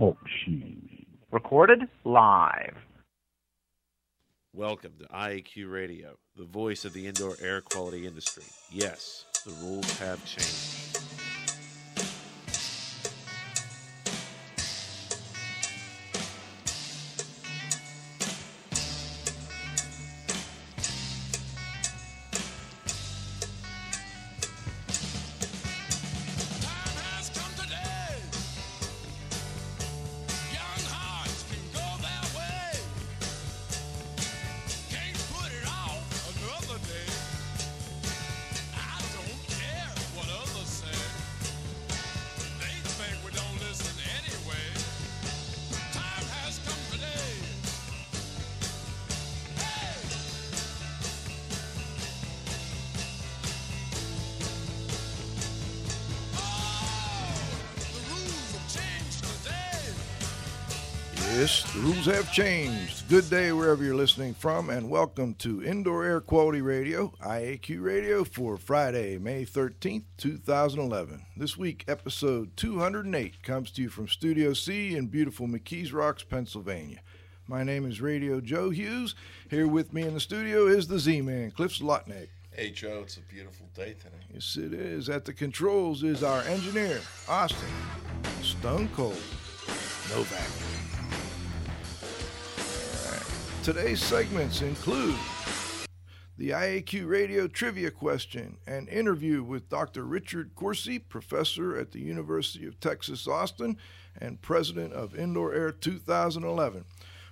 Talk Recorded live. Welcome to IAQ Radio, the voice of the indoor air quality industry. Yes, the rules have changed. Have changed. Good day wherever you're listening from, and welcome to Indoor Air Quality Radio, IAQ Radio, for Friday, May 13th, 2011. This week, episode 208 comes to you from Studio C in beautiful McKees Rocks, Pennsylvania. My name is Radio Joe Hughes. Here with me in the studio is the Z Man, Cliff Zlotnik. Hey, Joe, it's a beautiful day today. Yes, it is. At the controls is our engineer, Austin. Stone Cold Novak. Today's segments include the IAQ Radio Trivia Question, an interview with Dr. Richard Corsi, professor at the University of Texas Austin and president of Indoor Air 2011.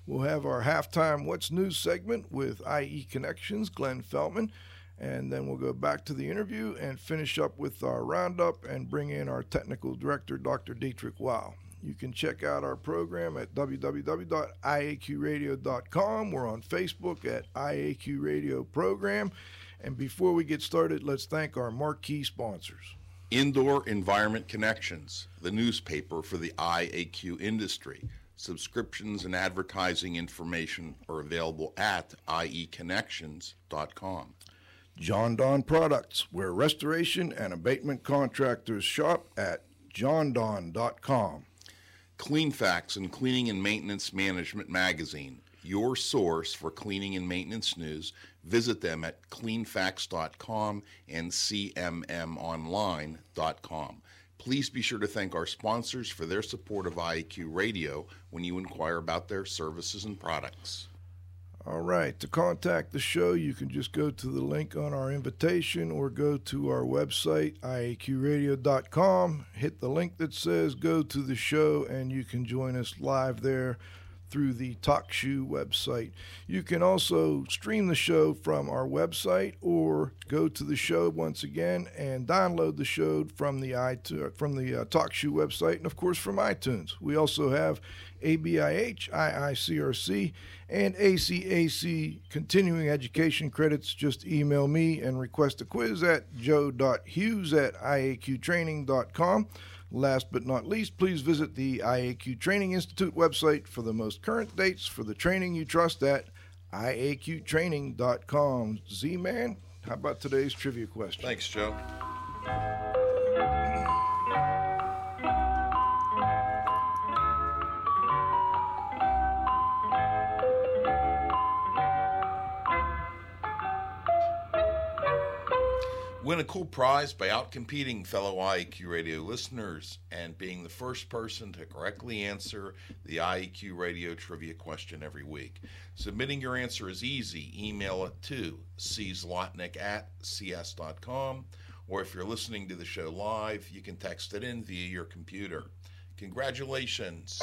We'll have our halftime What's News segment with IE Connections, Glenn Fellman, and then we'll go back to the interview and finish up with our roundup and bring in our technical director, Dr. Dietrich Wow. You can check out our program at www.iaqradio.com. We're on Facebook at IAQ Radio Program. And before we get started, let's thank our marquee sponsors. Indoor Environment Connections, the newspaper for the IAQ industry. Subscriptions and advertising information are available at ieconnections.com. Jon-Don Products, where restoration and abatement contractors shop at jondon.com. Cleanfax and Cleaning and Maintenance Management Magazine, your source for cleaning and maintenance news. Visit them at cleanfax.com and cmmonline.com. Please be sure to thank our sponsors for their support of IAQ Radio when you inquire about their services and products. All right. To contact the show, you can just go to the link on our invitation or go to our website, iaqradio.com. Hit the link that says go to the show, and you can join us live there through the TalkShoe website. You can also stream the show from our website or go to the show once again and download the show from the iTunes, from the uh, TalkShoe website and of course from iTunes. We also have ABIH, IICRC, and ACAC continuing education credits. Just email me and request a quiz at joe.hughes at iaqtraining.com. Last but not least, please visit the IAQ Training Institute website for the most current dates for the training you trust at iaqtraining.com. Z Man, how about today's trivia question? Thanks, Joe. Win a cool prize by outcompeting fellow IEQ radio listeners and being the first person to correctly answer the IEQ radio trivia question every week. Submitting your answer is easy. Email it to czlotnick at cs.com, or if you're listening to the show live, you can text it in via your computer. Congratulations.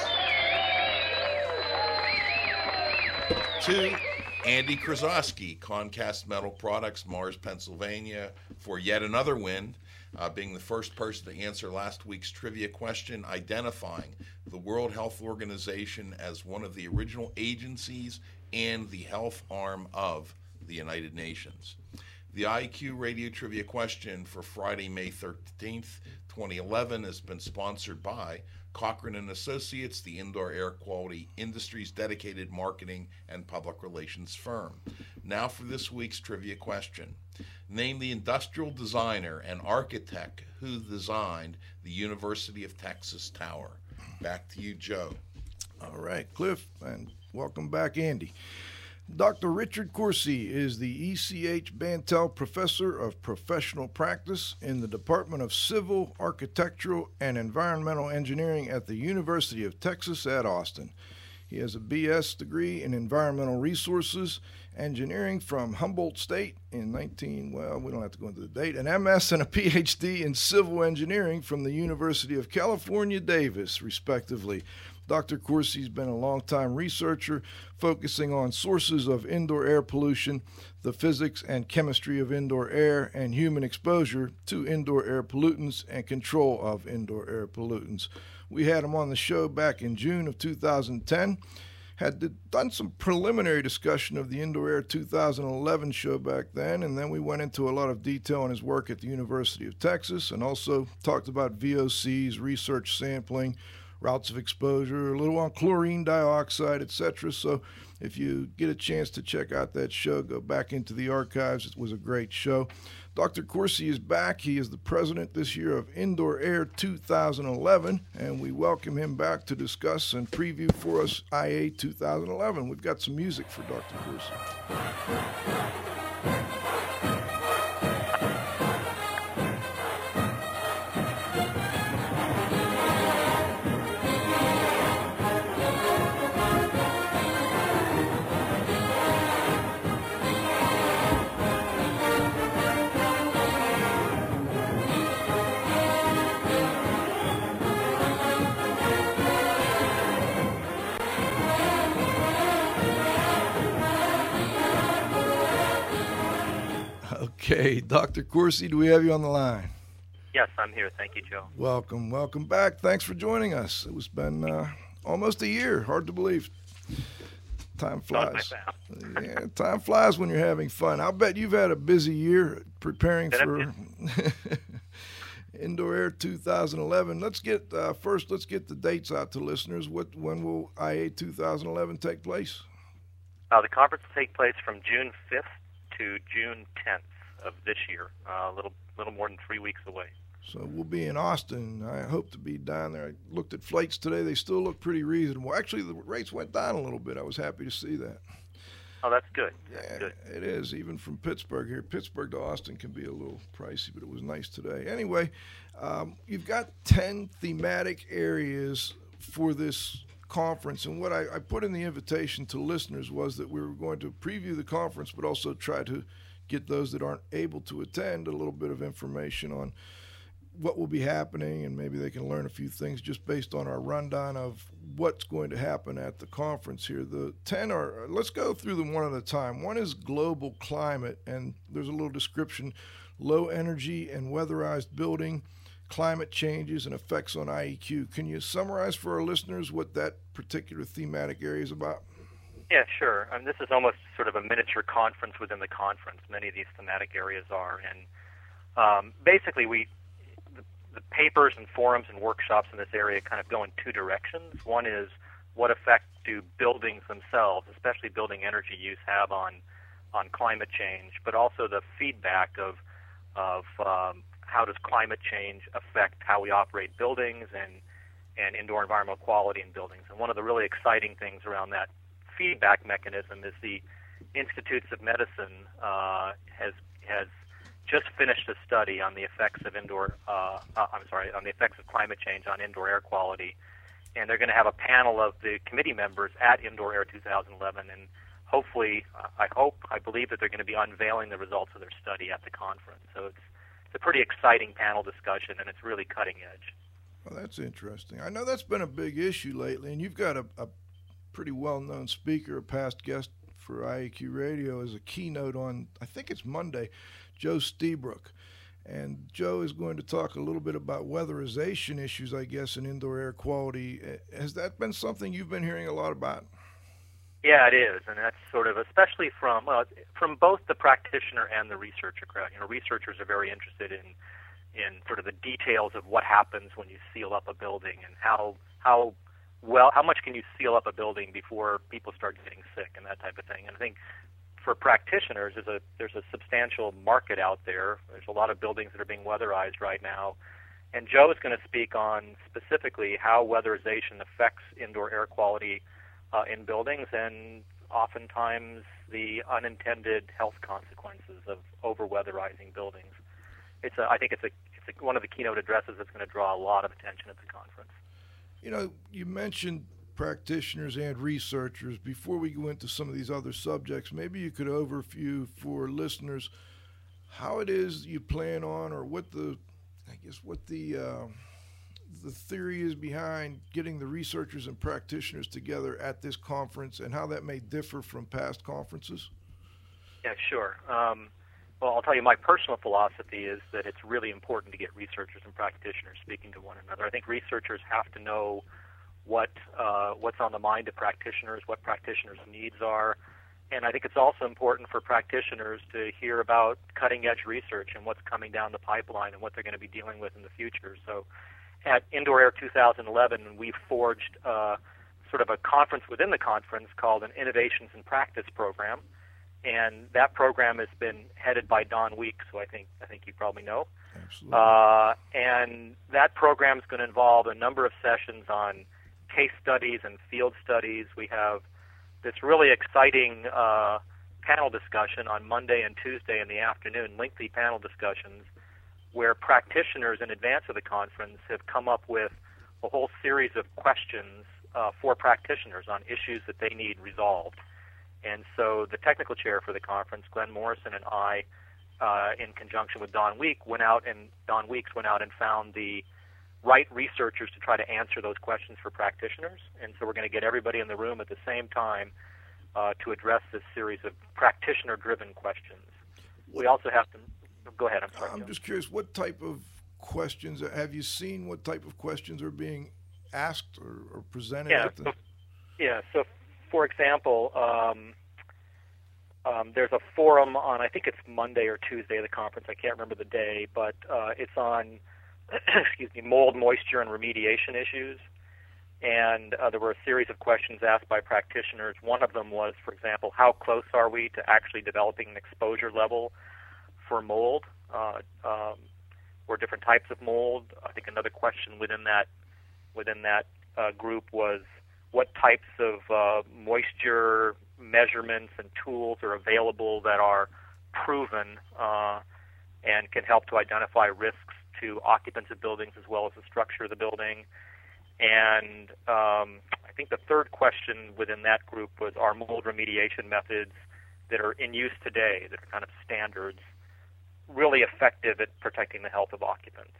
to Andy Krasowski, Concast Metal Products, Mars, Pennsylvania, for yet another win, uh, being the first person to answer last week's trivia question, identifying the World Health Organization as one of the original agencies and the health arm of the United Nations. The IQ radio trivia question for Friday, May 13th, 2011 has been sponsored by Cochrane and Associates, the indoor air quality industry's dedicated marketing and public relations firm. Now for this week's trivia question. Name the industrial designer and architect who designed the University of Texas Tower. Back to you, Joe. All right, Cliff, and welcome back, Andy. Dr. Richard Corsi is the ECH Bantel Professor of Professional Practice in the Department of Civil, Architectural, and Environmental Engineering at the University of Texas at Austin. He has a BS degree in Environmental Resources Engineering from Humboldt State in 19, well, we don't have to go into the date, an MS and a PhD in Civil Engineering from the University of California, Davis, respectively. Dr. Corsi's been a longtime researcher focusing on sources of indoor air pollution, the physics and chemistry of indoor air, and human exposure to indoor air pollutants and control of indoor air pollutants. We had him on the show back in June of 2010. Had done some preliminary discussion of the Indoor Air 2011 show back then, and then we went into a lot of detail on his work at the University of Texas and also talked about VOCs, research sampling, routes of exposure, a little on chlorine dioxide, etc. So if you get a chance to check out that show, go back into the archives. It was a great show. Dr. Corsi is back. He is the president this year of Indoor Air 2011, and we welcome him back to discuss and preview for us IA 2011. We've got some music for Dr. Corsi. Okay, Dr. Corsi, do we have you on the line? Yes, I'm here. Thank you, Joe. Welcome, welcome back. Thanks for joining us. It was been uh, almost a year. Hard to believe. Time flies. yeah, time flies when you're having fun. I'll bet you've had a busy year preparing for Indoor Air 2011. Let's get uh, first. Let's get the dates out to listeners. What when will IA 2011 take place? Uh, the conference will take place from June 5th to June 10th of this year, uh, a little little more than three weeks away. So we'll be in Austin. I hope to be down there. I looked at flights today; they still look pretty reasonable. Actually, the rates went down a little bit. I was happy to see that. Oh, that's good. That's yeah, good. It is. Even from Pittsburgh here, Pittsburgh to Austin can be a little pricey, but it was nice today. Anyway, um, you've got ten thematic areas for this conference, and what I, I put in the invitation to listeners was that we were going to preview the conference, but also try to get those that aren't able to attend a little bit of information on what will be happening and maybe they can learn a few things just based on our rundown of what's going to happen at the conference here. The 10 are, let's go through them one at a time. One is global climate, and there's a little description low energy and weatherized building, climate changes, and effects on IEQ. Can you summarize for our listeners what that particular thematic area is about? Yeah, sure. I mean, this is almost sort of a miniature conference within the conference. Many of these thematic areas are, and um, basically, we the, the papers and forums and workshops in this area kind of go in two directions. One is what effect do buildings themselves, especially building energy use, have on on climate change, but also the feedback of of um, how does climate change affect how we operate buildings and and indoor environmental quality in buildings. And one of the really exciting things around that feedback mechanism is the Institutes of Medicine uh, has has just finished a study on the effects of indoor uh, uh, I'm sorry on the effects of climate change on indoor air quality, and they're going to have a panel of the committee members at Indoor Air 2011, and hopefully uh, I hope I believe that they're going to be unveiling the results of their study at the conference. So it's it's a pretty exciting panel discussion, and it's really cutting edge. Well, that's interesting. I know that's been a big issue lately, and you've got a, a pretty well known speaker, a past guest for IAQ Radio as a keynote on, I think it's Monday, Joe Lstiburek. And Joe is going to talk a little bit about weatherization issues, I guess, and indoor air quality. Uh, has that been something you've been hearing a lot about? Yeah, it is, and that's sort of especially from from both the practitioner and the researcher crowd. You know, researchers are very interested in in sort of the details of what happens when you seal up a building and how how well how much can you seal up a building before people start getting sick and that type of thing. And I think for practitioners, there's a there's a substantial market out there. There's a lot of buildings that are being weatherized right now, and Joe is going to speak on specifically how weatherization affects indoor air quality uh, in buildings and oftentimes the unintended health consequences of over weatherizing buildings. It's a, I think it's a it's a, one of the keynote addresses that's going to draw a lot of attention at the conference. You know, you mentioned practitioners and researchers. Before we go into some of these other subjects, maybe you could overview for listeners how it is you plan on, or what the, I guess, what the uh, the theory is behind getting the researchers and practitioners together at this conference, and how that may differ from past conferences. Yeah, sure. Um, well, I'll tell you, my personal philosophy is that it's really important to get researchers and practitioners speaking to one another. I think researchers have to know what uh, what's on the mind of practitioners, what practitioners' needs are, and I think it's also important for practitioners to hear about cutting edge research and what's coming down the pipeline and what they're going to be dealing with in the future. So, at Indoor Air 2011, we forged uh, sort of a conference within the conference called an Innovations in Practice program, and that program has been headed by Don Weekes, who I think I think you probably know. Absolutely. Uh, and that program is going to involve a number of sessions on case studies and field studies. We have this really exciting uh, panel discussion on Monday and Tuesday in the afternoon, lengthy panel discussions, where practitioners in advance of the conference have come up with a whole series of questions uh, for practitioners on issues that they need resolved. And so the technical chair for the conference, Glenn Morrison, and I, uh, in conjunction with Don Week, went out and Don Weekes went out and found the right researchers to try to answer those questions for practitioners. And so we're going to get everybody in the room at the same time uh, to address this series of practitioner-driven questions. We also have to go ahead. I'm sorry. I'm just curious, what type of questions have you seen? What type of questions are being asked or, or presented? Yeah. The... So, yeah. So, for example. Um, um, there's a forum on I think it's Monday or Tuesday of the conference. I can't remember the day, but uh, it's on excuse me, mold, moisture, and remediation issues. And uh, there were a series of questions asked by practitioners. One of them was, for example, how close are we to actually developing an exposure level for mold uh, um, or different types of mold? I think another question within that within that uh, group was what types of uh, moisture measurements and tools are available that are proven uh, and can help to identify risks to occupants of buildings as well as the structure of the building. And um, I think the third question within that group was are mold remediation methods that are in use today, that are kind of standards, really effective at protecting the health of occupants?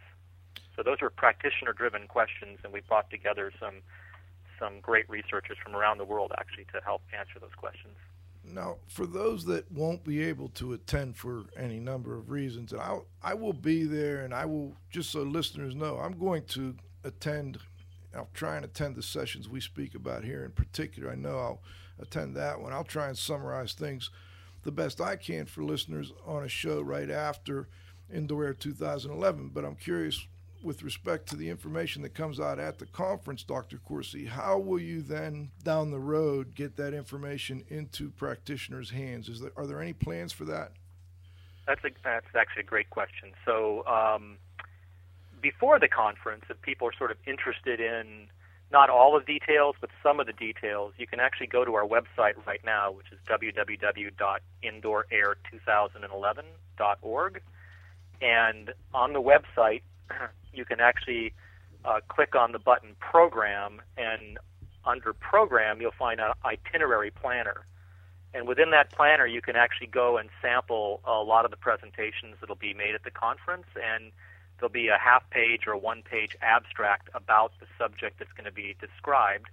So those were practitioner-driven questions, and we brought together some some great researchers from around the world actually to help answer those questions. Now, for those that won't be able to attend for any number of reasons, and I I will be there, and I will just so listeners know, I'm going to attend. I'll try and attend the sessions we speak about here in particular. I know I'll attend that one. I'll try and summarize things the best I can for listeners on a show right after Indoor Air 2011. But I'm curious with respect to the information that comes out at the conference, Dr. Corsi, how will you then down the road get that information into practitioners' hands? Is there are there any plans for that? That's a, that's actually a great question. So um, before the conference, if people are sort of interested in not all of the details, but some of the details, you can actually go to our website right now, which is www.indoorair2011.org. And on the website, you can actually uh, click on the button Program, and under Program, you'll find an itinerary planner. And within that planner, you can actually go and sample a lot of the presentations that'll be made at the conference, and there'll be a half page or one page abstract about the subject that's going to be described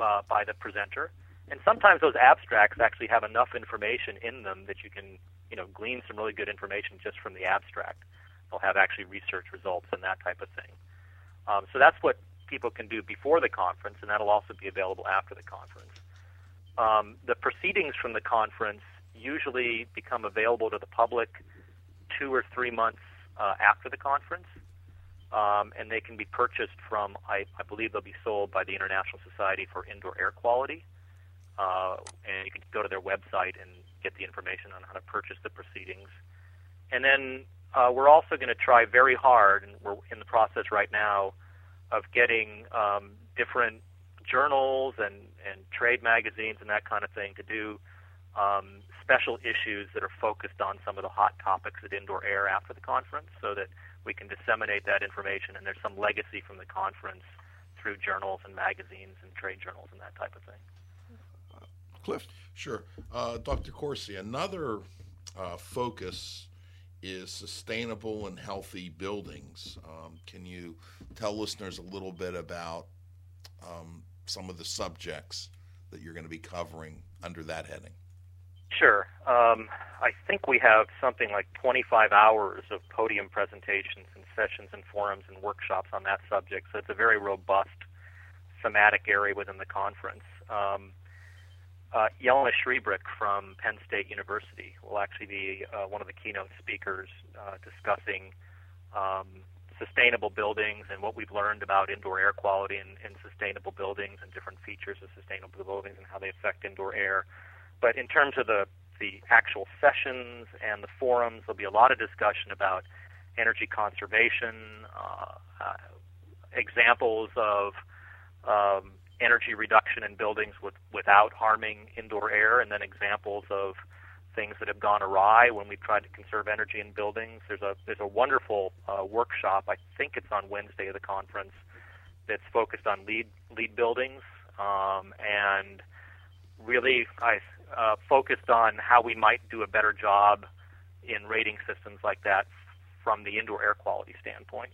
uh, by the presenter. and sometimes those abstracts actually have enough information in them that you can, you know, glean some really good information just from the abstract. They'll have actually research results and that type of thing. Um, so that's what people can do before the conference, and that'll also be available after the conference. Um, the proceedings from the conference usually become available to the public two or three months uh, after the conference, um, and they can be purchased from, I, I believe they'll be sold by the International Society for Indoor Air Quality. Uh, and you can go to their website and get the information on how to purchase the proceedings. And then uh, we're also going to try very hard, and we're in the process right now of getting um, different journals and, and trade magazines and that kind of thing to do um, special issues that are focused on some of the hot topics at Indoor Air after the conference so that we can disseminate that information and there's some legacy from the conference through journals and magazines and trade journals and that type of thing. Cliff? Sure. Uh, Dr. Corsi, another uh, focus is sustainable and healthy buildings. Um, can you tell listeners a little bit about um, some of the subjects that you're going to be covering under that heading? Sure. Um, I think we have something like 25 hours of podium presentations and sessions and forums and workshops on that subject, so it's a very robust thematic area within the conference. Um, uh, Jelena Srebric from Penn State University will actually be uh, one of the keynote speakers uh, discussing um, sustainable buildings and what we've learned about indoor air quality and, and sustainable buildings and different features of sustainable buildings and how they affect indoor air. But in terms of the the actual sessions and the forums, there'll be a lot of discussion about energy conservation, uh, uh, examples of um, energy reduction in buildings with, without harming indoor air, and then examples of things that have gone awry when we've tried to conserve energy in buildings. There's a there's a wonderful uh, workshop. I think it's on Wednesday of the conference that's focused on LEED LEED buildings um, and really I uh, focused on how we might do a better job in rating systems like that from the indoor air quality standpoint.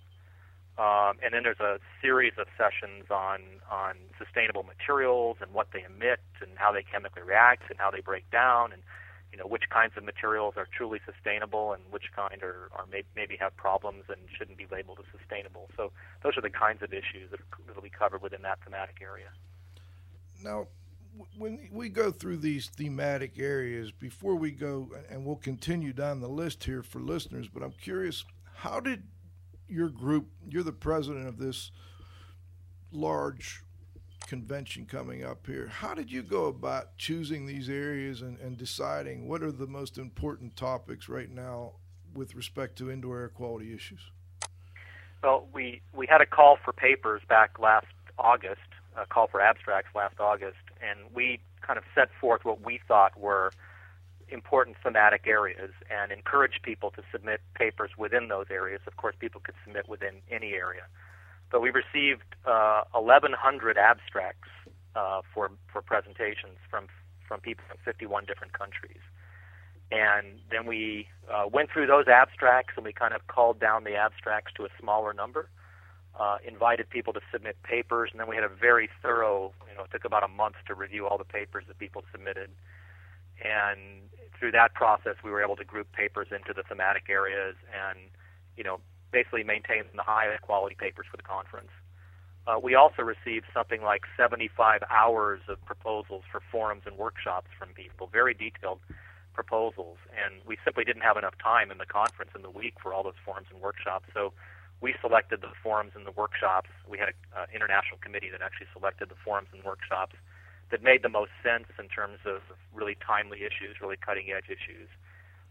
Um, and then there's a series of sessions on on sustainable materials and what they emit and how they chemically react and how they break down and you know which kinds of materials are truly sustainable and which kind are, are may, maybe have problems and shouldn't be labeled as sustainable. So those are the kinds of issues that will be covered within that thematic area. Now, when we go through these thematic areas, before we go, and we'll continue down the list here for listeners, but I'm curious, how did your group, you're the president of this large convention coming up here. How did you go about choosing these areas and, and deciding what are the most important topics right now with respect to indoor air quality issues? Well, we, we had a call for papers back last August, a call for abstracts last August, and we kind of set forth what we thought were important thematic areas and encourage people to submit papers within those areas. Of course, people could submit within any area. But we received uh, 1,100 abstracts uh, for, for presentations from, from people from 51 different countries. And then we uh, went through those abstracts and we kind of called down the abstracts to a smaller number, uh, invited people to submit papers, and then we had a very thorough, you know, it took about a month to review all the papers that people submitted. And through that process, we were able to group papers into the thematic areas and, you know, basically maintain the highest quality papers for the conference. Uh, we also received something like 75 hours of proposals for forums and workshops from people, very detailed proposals, and we simply didn't have enough time in the conference in the week for all those forums and workshops. So we selected the forums and the workshops. We had an uh, international committee that actually selected the forums and workshops that made the most sense in terms of really timely issues, really cutting edge issues.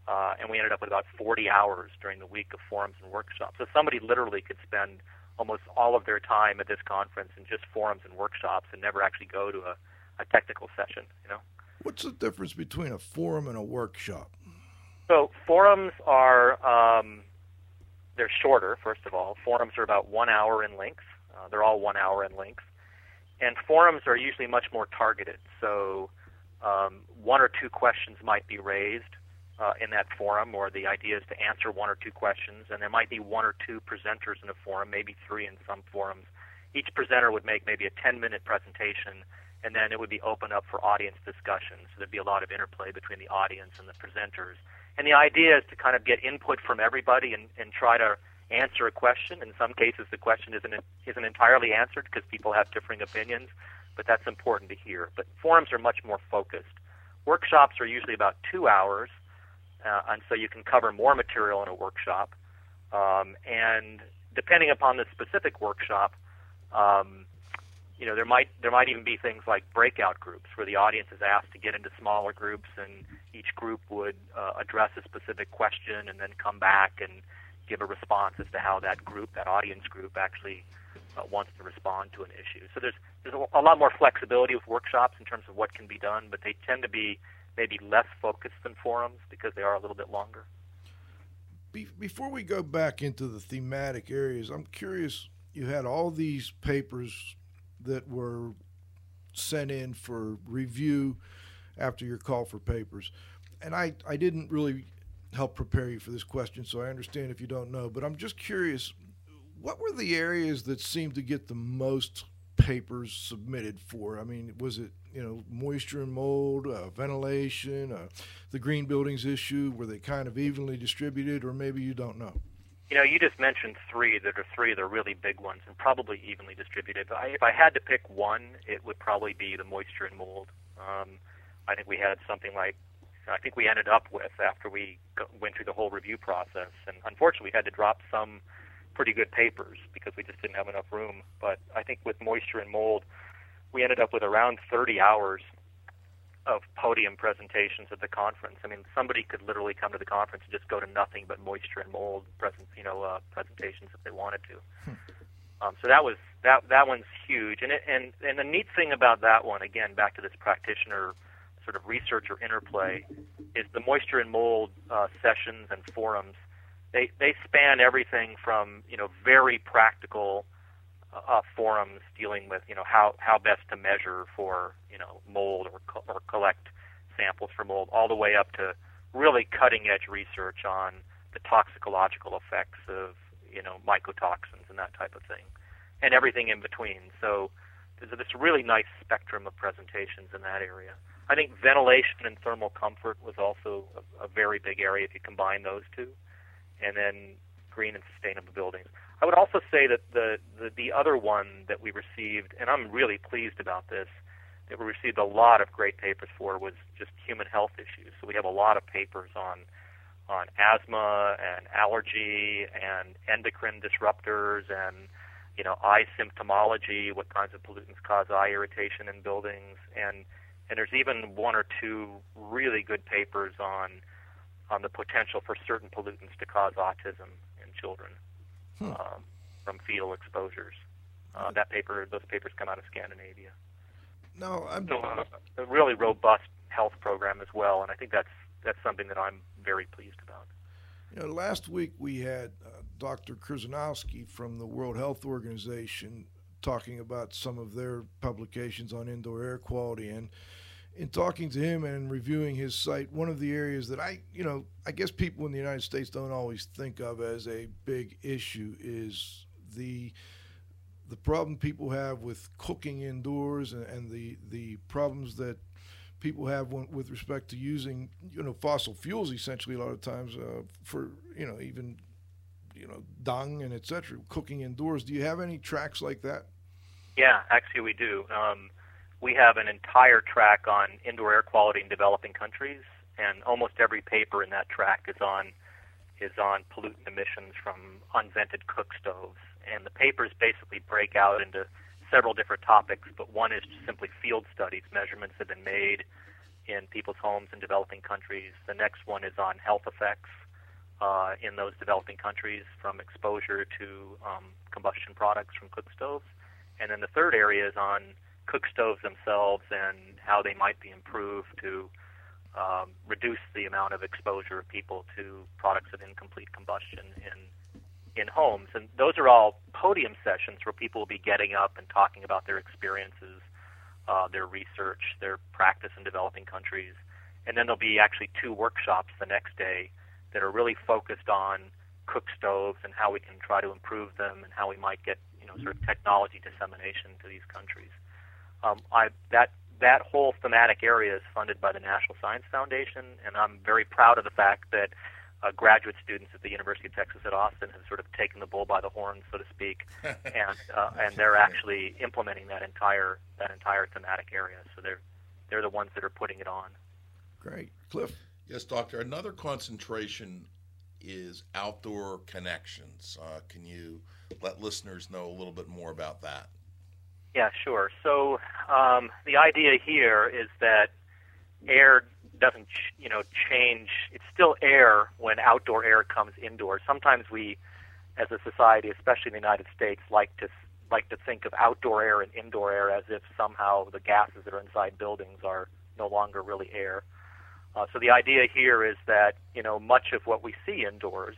Uh, and we ended up with about 40 hours during the week of forums and workshops. So somebody literally could spend almost all of their time at this conference in just forums and workshops and never actually go to a, a technical session, you know. What's the difference between a forum and a workshop? So forums are um, they're shorter. First of all, forums are about one hour in length. Uh, they're all one hour in length. And forums are usually much more targeted. So um, one or two questions might be raised uh, in that forum, or the idea is to answer one or two questions, and there might be one or two presenters in a forum, maybe three in some forums. Each presenter would make maybe a 10 minute presentation and then it would be open up for audience discussion. So there'd be a lot of interplay between the audience and the presenters. And the idea is to kind of get input from everybody and, and try to answer a question. In some cases, the question isn't isn't entirely answered because people have differing opinions, but that's important to hear. But forums are much more focused. Workshops are usually about two hours, uh, and so you can cover more material in a workshop. Um, and depending upon the specific workshop, um, you know, there might there might even be things like breakout groups where the audience is asked to get into smaller groups, and each group would uh, address a specific question and then come back and give a response as to how that group, that audience group, actually uh, wants to respond to an issue. So there's there's a, lot more flexibility with workshops in terms of what can be done, but they tend to be maybe less focused than forums because they are a little bit longer. Be- before we go back into the thematic areas, I'm curious. You had all these papers that were sent in for review after your call for papers, and I I didn't really help prepare you for this question, so I understand if you don't know. But I'm just curious, what were the areas that seemed to get the most papers submitted for? I mean, was it you know moisture and mold, uh, ventilation, uh, the green buildings issue? Were they kind of evenly distributed, or maybe you don't know? You know, you just mentioned three that are three of the really big ones and probably evenly distributed. But I, if I had to pick one, it would probably be the moisture and mold. Um, I think we had something like I think we ended up with after we went through the whole review process. And unfortunately, we had to drop some pretty good papers because we just didn't have enough room. But I think with moisture and mold, we ended up with around 30 hours of podium presentations at the conference. I mean, somebody could literally come to the conference and just go to nothing but moisture and mold present, you know, uh, presentations if they wanted to. Hmm. Um, so that was that that one's huge. And it, and and the neat thing about that one, again, back to this practitioner sort of research or interplay is the moisture and mold uh, sessions and forums. They they span everything from you know very practical uh, forums dealing with you know how how best to measure for you know mold or co- or collect samples for mold, all the way up to really cutting edge research on the toxicological effects of you know mycotoxins and that type of thing, and everything in between. So there's this really nice spectrum of presentations in that area. I think ventilation and thermal comfort was also a, a very big area if you combine those two, and then green and sustainable buildings. I would also say that the, the the other one that we received, and I'm really pleased about this, that we received a lot of great papers for was just human health issues. So we have a lot of papers on on asthma and allergy and endocrine disruptors and you know eye symptomology, what kinds of pollutants cause eye irritation in buildings, and and there's even one or two really good papers on on the potential for certain pollutants to cause autism in children hmm. um, from fetal exposures. Uh, that paper, those papers come out of Scandinavia. No, I'm so, uh, a really robust health program as well, and I think that's that's something that I'm very pleased about. You know, last week we had uh, Dr. Krzyzanowski from the World Health Organization talking about some of their publications on indoor air quality and in talking to him and reviewing his site one of the areas that I you know I guess people in the United States don't always think of as a big issue is the the problem people have with cooking indoors and, and the the problems that people have when, with respect to using you know fossil fuels essentially a lot of times uh, for you know even you know dung and etc cooking indoors. Do you have any tracks like that yeah, actually we do. Um, we have an entire track on indoor air quality in developing countries, and almost every paper in that track is on is on pollutant emissions from unvented cook stoves. And the papers basically break out into several different topics, but one is simply field studies. Measurements have been made in people's homes in developing countries. The next one is on health effects uh, in those developing countries from exposure to um, combustion products from cook stoves. And then the third area is on cook stoves themselves and how they might be improved to um, reduce the amount of exposure of people to products of incomplete combustion in in homes. And those are all podium sessions where people will be getting up and talking about their experiences, uh, their research, their practice in developing countries. And then there'll be actually two workshops the next day that are really focused on cook stoves and how we can try to improve them and how we might get you know sort of technology dissemination to these countries. um, I that that whole thematic area is funded by the National Science Foundation, and I'm very proud of the fact that uh, graduate students at the University of Texas at Austin have sort of taken the bull by the horns, so to speak, and uh, and they're actually implementing that entire that entire thematic area. So they're they're the ones that are putting it on. Great, Cliff. Yes, doctor. Another concentration is outdoor connections. Uh, can you let listeners know a little bit more about that? Yeah, sure. So um, the idea here is that air doesn't, you know, change. It's still air when outdoor air comes indoors. Sometimes we, as a society, especially in the United States, like to like to think of outdoor air and indoor air as if somehow the gases that are inside buildings are no longer really air. Uh, so the idea here is that you know much of what we see indoors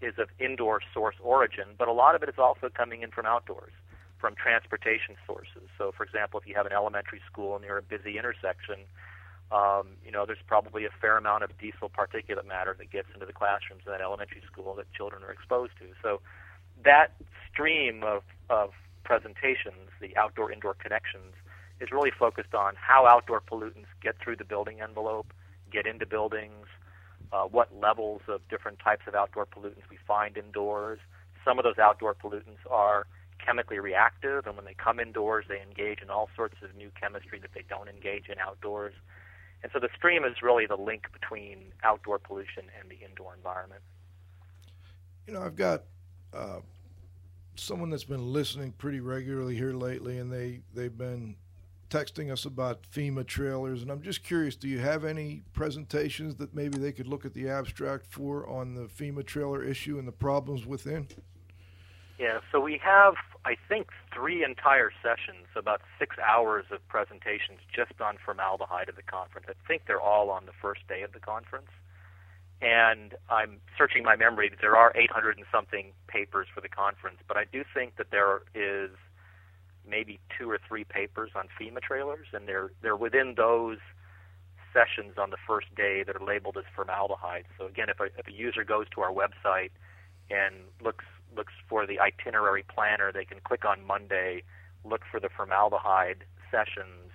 is of indoor source origin, but a lot of it is also coming in from outdoors from transportation sources. So, for example, if you have an elementary school near a busy intersection, um, you know, there's probably a fair amount of diesel particulate matter that gets into the classrooms in that elementary school that children are exposed to. So, that stream of, of presentations, the outdoor indoor connections, is really focused on how outdoor pollutants get through the building envelope, get into buildings, uh, what levels of different types of outdoor pollutants we find indoors. Some of those outdoor pollutants are chemically reactive, and when they come indoors, they engage in all sorts of new chemistry that they don't engage in outdoors. And so the stream is really the link between outdoor pollution and the indoor environment. You know, I've got uh, someone that's been listening pretty regularly here lately, and they they've been texting us about FEMA trailers, and I'm just curious: do you have any presentations that maybe they could look at the abstract for on the FEMA trailer issue and the problems within? Yeah, so we have, I think, three entire sessions, about six hours of presentations just on formaldehyde at the conference. I think they're all on the first day of the conference. And I'm searching my memory. There are 800 and something papers for the conference, but I do think that there is maybe two or three papers on FEMA trailers, and they're they're within those sessions on the first day that are labeled as formaldehyde. So again, if a, if a user goes to our website and looks looks for the itinerary planner, they can click on Monday, look for the formaldehyde sessions,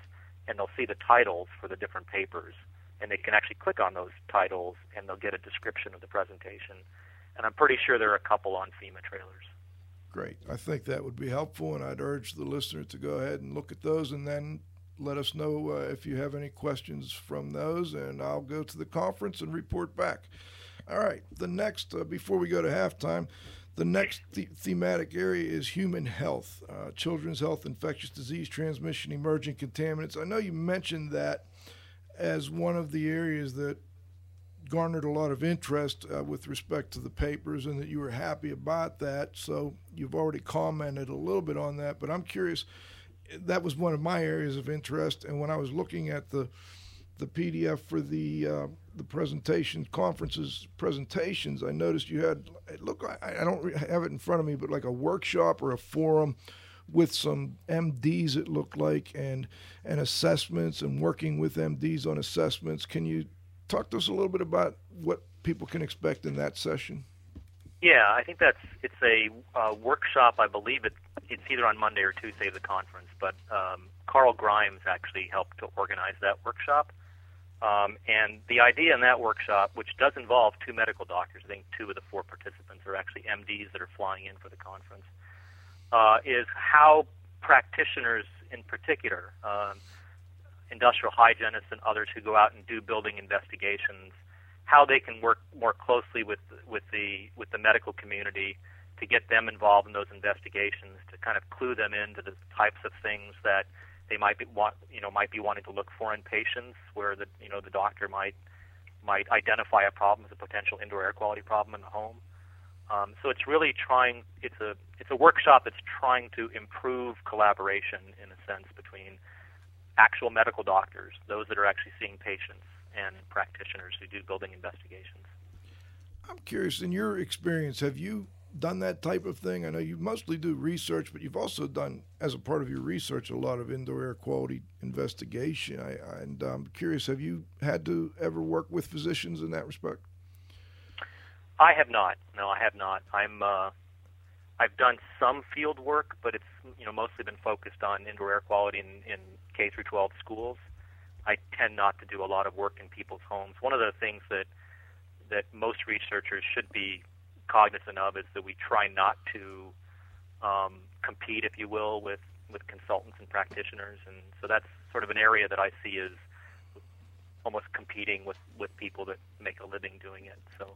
and they'll see the titles for the different papers. And they can actually click on those titles and they'll get a description of the presentation. And I'm pretty sure there are a couple on FEMA trailers. Great. I think that would be helpful, and I'd urge the listener to go ahead and look at those and then let us know uh, if you have any questions from those, and I'll go to the conference and report back. All right. The next, uh, before we go to halftime, the next th- thematic area is human health, uh, children's health, infectious disease transmission, emerging contaminants. I know you mentioned that as one of the areas that garnered a lot of interest uh, with respect to the papers and that you were happy about that. So you've already commented a little bit on that, but I'm curious. That was one of my areas of interest, and when I was looking at the the PDF for the uh, the presentation conferences presentations, I noticed you had look. I, I don't have it in front of me, but like a workshop or a forum with some MDs. It looked like and and assessments and working with MDs on assessments. Can you talk to us a little bit about what people can expect in that session? Yeah, I think that's it's a uh, workshop. I believe it, it's either on Monday or Tuesday of the conference, but um, Carl Grimes actually helped to organize that workshop. Um, and the idea in that workshop, which does involve two medical doctors, I think two of the four participants are actually MDs that are flying in for the conference, uh, is how practitioners in particular, um, industrial hygienists and others who go out and do building investigations, how they can work more closely with with the with the medical community to get them involved in those investigations, to kind of clue them into the types of things that they might be want you know might be wanting to look for in patients where the you know the doctor might might identify a problem as a potential indoor air quality problem in the home. Um, so it's really trying. It's a it's a workshop that's trying to improve collaboration in a sense between actual medical doctors, those that are actually seeing patients, and practitioners who do building investigations. I'm curious, in your experience, have you done that type of thing? I know you mostly do research, but you've also done, as a part of your research, a lot of indoor air quality investigation. I, and I'm curious, have you had to ever work with physicians in that respect? I have not. No, I have not. I'm. Uh, I've done some field work, but it's you know mostly been focused on indoor air quality in, in K through 12 schools. I tend not to do a lot of work in people's homes. One of the things that that most researchers should be cognizant of is that we try not to um, compete, if you will, with with consultants and practitioners, and so that's sort of an area that I see as almost competing with with people that make a living doing it. So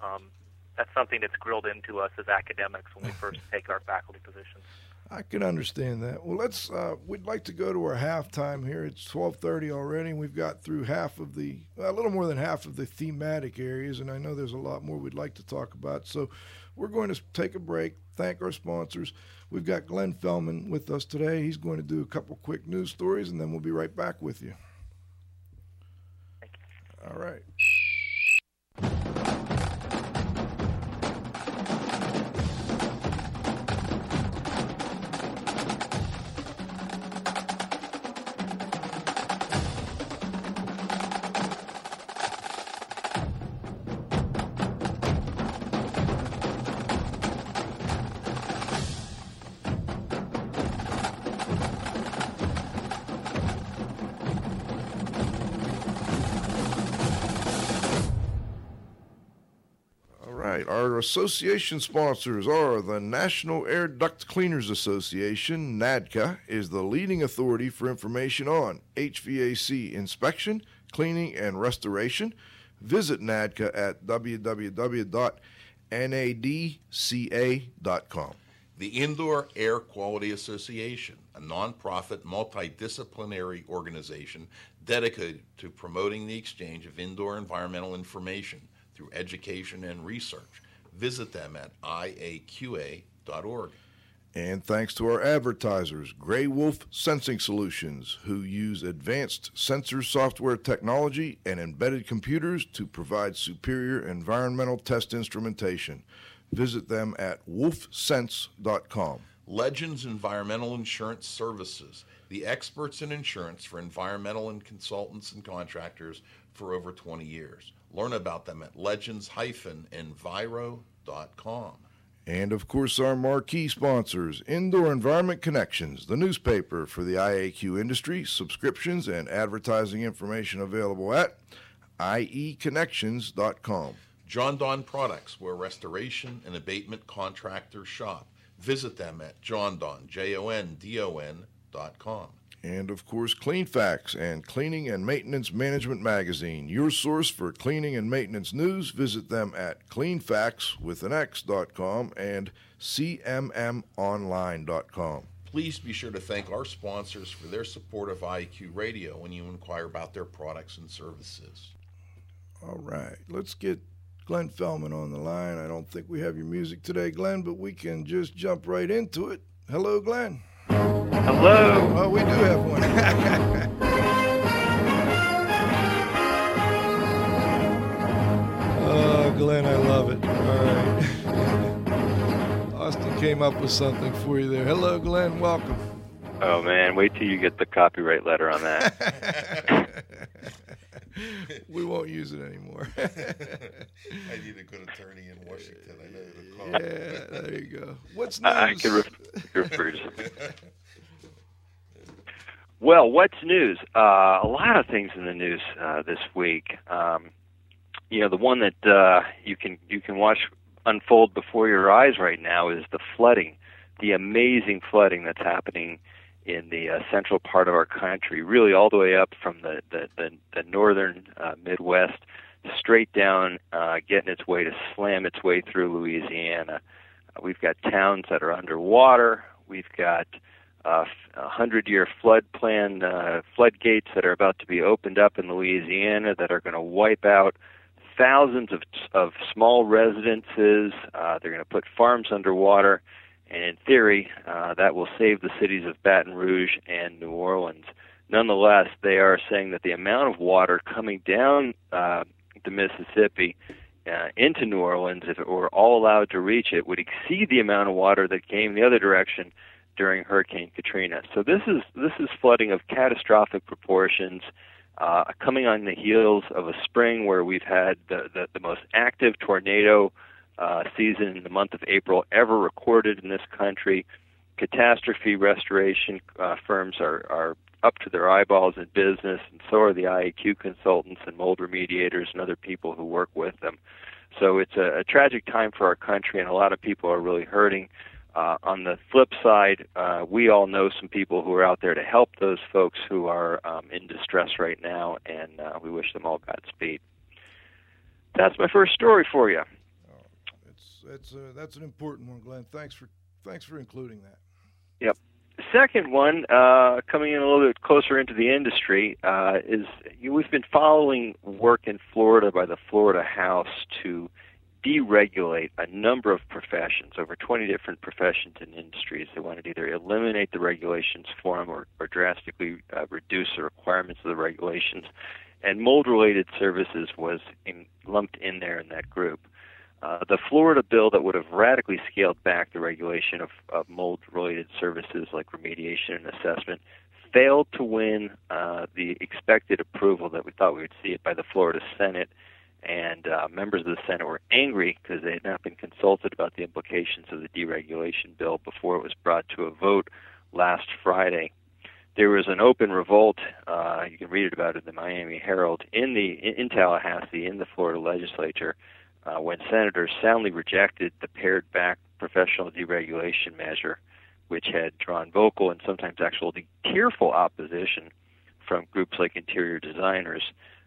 um, that's something that's grilled into us as academics when we first take our faculty positions. I can understand that. Well, let's. Uh, we'd like to go to our halftime here. It's twelve thirty already, and we've got through half of the, well, a little more than half of the thematic areas, and I know there's a lot more we'd like to talk about. So, we're going to take a break. Thank our sponsors. We've got Glenn Fellman with us today. He's going to do a couple quick news stories, and then we'll be right back with you. All right. Association sponsors are the National Air Duct Cleaners Association, NADCA, is the leading authority for information on HVAC inspection, cleaning, and restoration. Visit NADCA at www.nadca.com. The Indoor Air Quality Association, a nonprofit multidisciplinary organization dedicated to promoting the exchange of indoor environmental information through education and research visit them at iaqa.org. And thanks to our advertisers, Grey Wolf Sensing Solutions, who use advanced sensor software technology and embedded computers to provide superior environmental test instrumentation. Visit them at wolfsense.com. Legends Environmental Insurance Services, the experts in insurance for environmental and consultants and contractors for over 20 years. Learn about them at legends-enviro.com. And of course, our marquee sponsors Indoor Environment Connections, the newspaper for the IAQ industry, subscriptions and advertising information available at ieconnections.com. Jon-Don Products, where restoration and abatement contractors shop. Visit them at jondon, J-O-N-D-O-N dot com and of course Cleanfax and Cleaning and Maintenance Management Magazine, your source for cleaning and maintenance news. Visit them at cleanfax with an X.com and cmmonline.com. Please be sure to thank our sponsors for their support of IQ Radio when you inquire about their products and services. All right, let's get Glenn Fellman on the line. I don't think we have your music today, Glenn, but we can just jump right into it. Hello, Glenn. Hello. Oh, we do have one. oh, Glenn, I love it. All right. Austin came up with something for you there. Hello, Glenn. Welcome. Oh man, wait till you get the copyright letter on that. we won't use it anymore. I need a good attorney in Washington. I know the call. Yeah, there you go. What's news? I, I can refer to well, what's news? Uh, a lot of things in the news uh, this week. Um, you know, the one that uh, you can you can watch unfold before your eyes right now is the flooding, the amazing flooding that's happening in the uh, central part of our country, really all the way up from the the, the, the northern uh, Midwest, straight down, uh, getting its way to slam its way through Louisiana. Uh, we've got towns that are underwater. We've got uh, a hundred-year flood plan uh, floodgates that are about to be opened up in Louisiana that are going to wipe out thousands of of small residences. Uh, they're going to put farms underwater, and in theory, uh, that will save the cities of Baton Rouge and New Orleans. Nonetheless, they are saying that the amount of water coming down uh, the Mississippi uh, into New Orleans, if it were all allowed to reach it, would exceed the amount of water that came the other direction during Hurricane Katrina. So this is this is flooding of catastrophic proportions, uh, coming on the heels of a spring where we've had the the, the most active tornado uh, season in the month of April ever recorded in this country. Catastrophe restoration uh, firms are, are up to their eyeballs in business, and so are the IAQ consultants and mold remediators and other people who work with them. So it's a, a tragic time for our country, and a lot of people are really hurting. Uh, on the flip side, uh, we all know some people who are out there to help those folks who are um, in distress right now, and uh, we wish them all Godspeed. That's my first story for you. Oh, it's it's uh, that's an important one, Glenn. Thanks for thanks for including that. Yep. Second one, uh, coming in a little bit closer into the industry, uh, is you know, we've been following work in Florida by the Florida House to deregulate a number of professions, over 20 different professions and industries. They wanted to either eliminate the regulations for them or, or drastically uh, reduce the requirements of the regulations. And mold related services was in, lumped in there in that group. Uh, the Florida bill that would have radically scaled back the regulation of, of mold related services like remediation and assessment failed to win uh, the expected approval that we thought we would see it by the Florida Senate and uh, members of the Senate were angry because they had not been consulted about the implications of the deregulation bill before it was brought to a vote last Friday. There was an open revolt. Uh, you can read it about it in the Miami Herald in the in, Tallahassee in the Florida legislature uh, when senators soundly rejected the pared back professional deregulation measure, which had drawn vocal and sometimes actually tearful opposition from groups like interior designers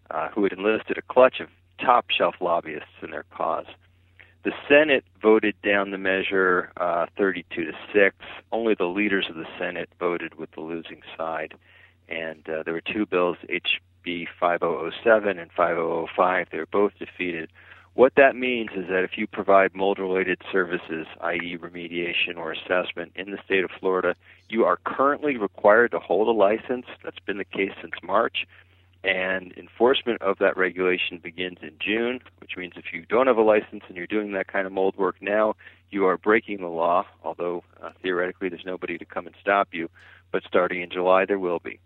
uh, who had enlisted a clutch of top shelf lobbyists in their cause. The Senate voted down the measure uh, 32 to 6. Only the leaders of the Senate voted with the losing side. And uh, there were two bills, HB 5007 and 5005. They were both defeated. What that means is that if you provide mold related services, i.e., remediation or assessment, in the state of Florida, you are currently required to hold a license. That's been the case since March and enforcement of that regulation begins in June, which means if you don't have a license and you're doing that kind of mold work now, you are breaking the law, although uh, theoretically there's nobody to come and stop you. But starting in July, there will be.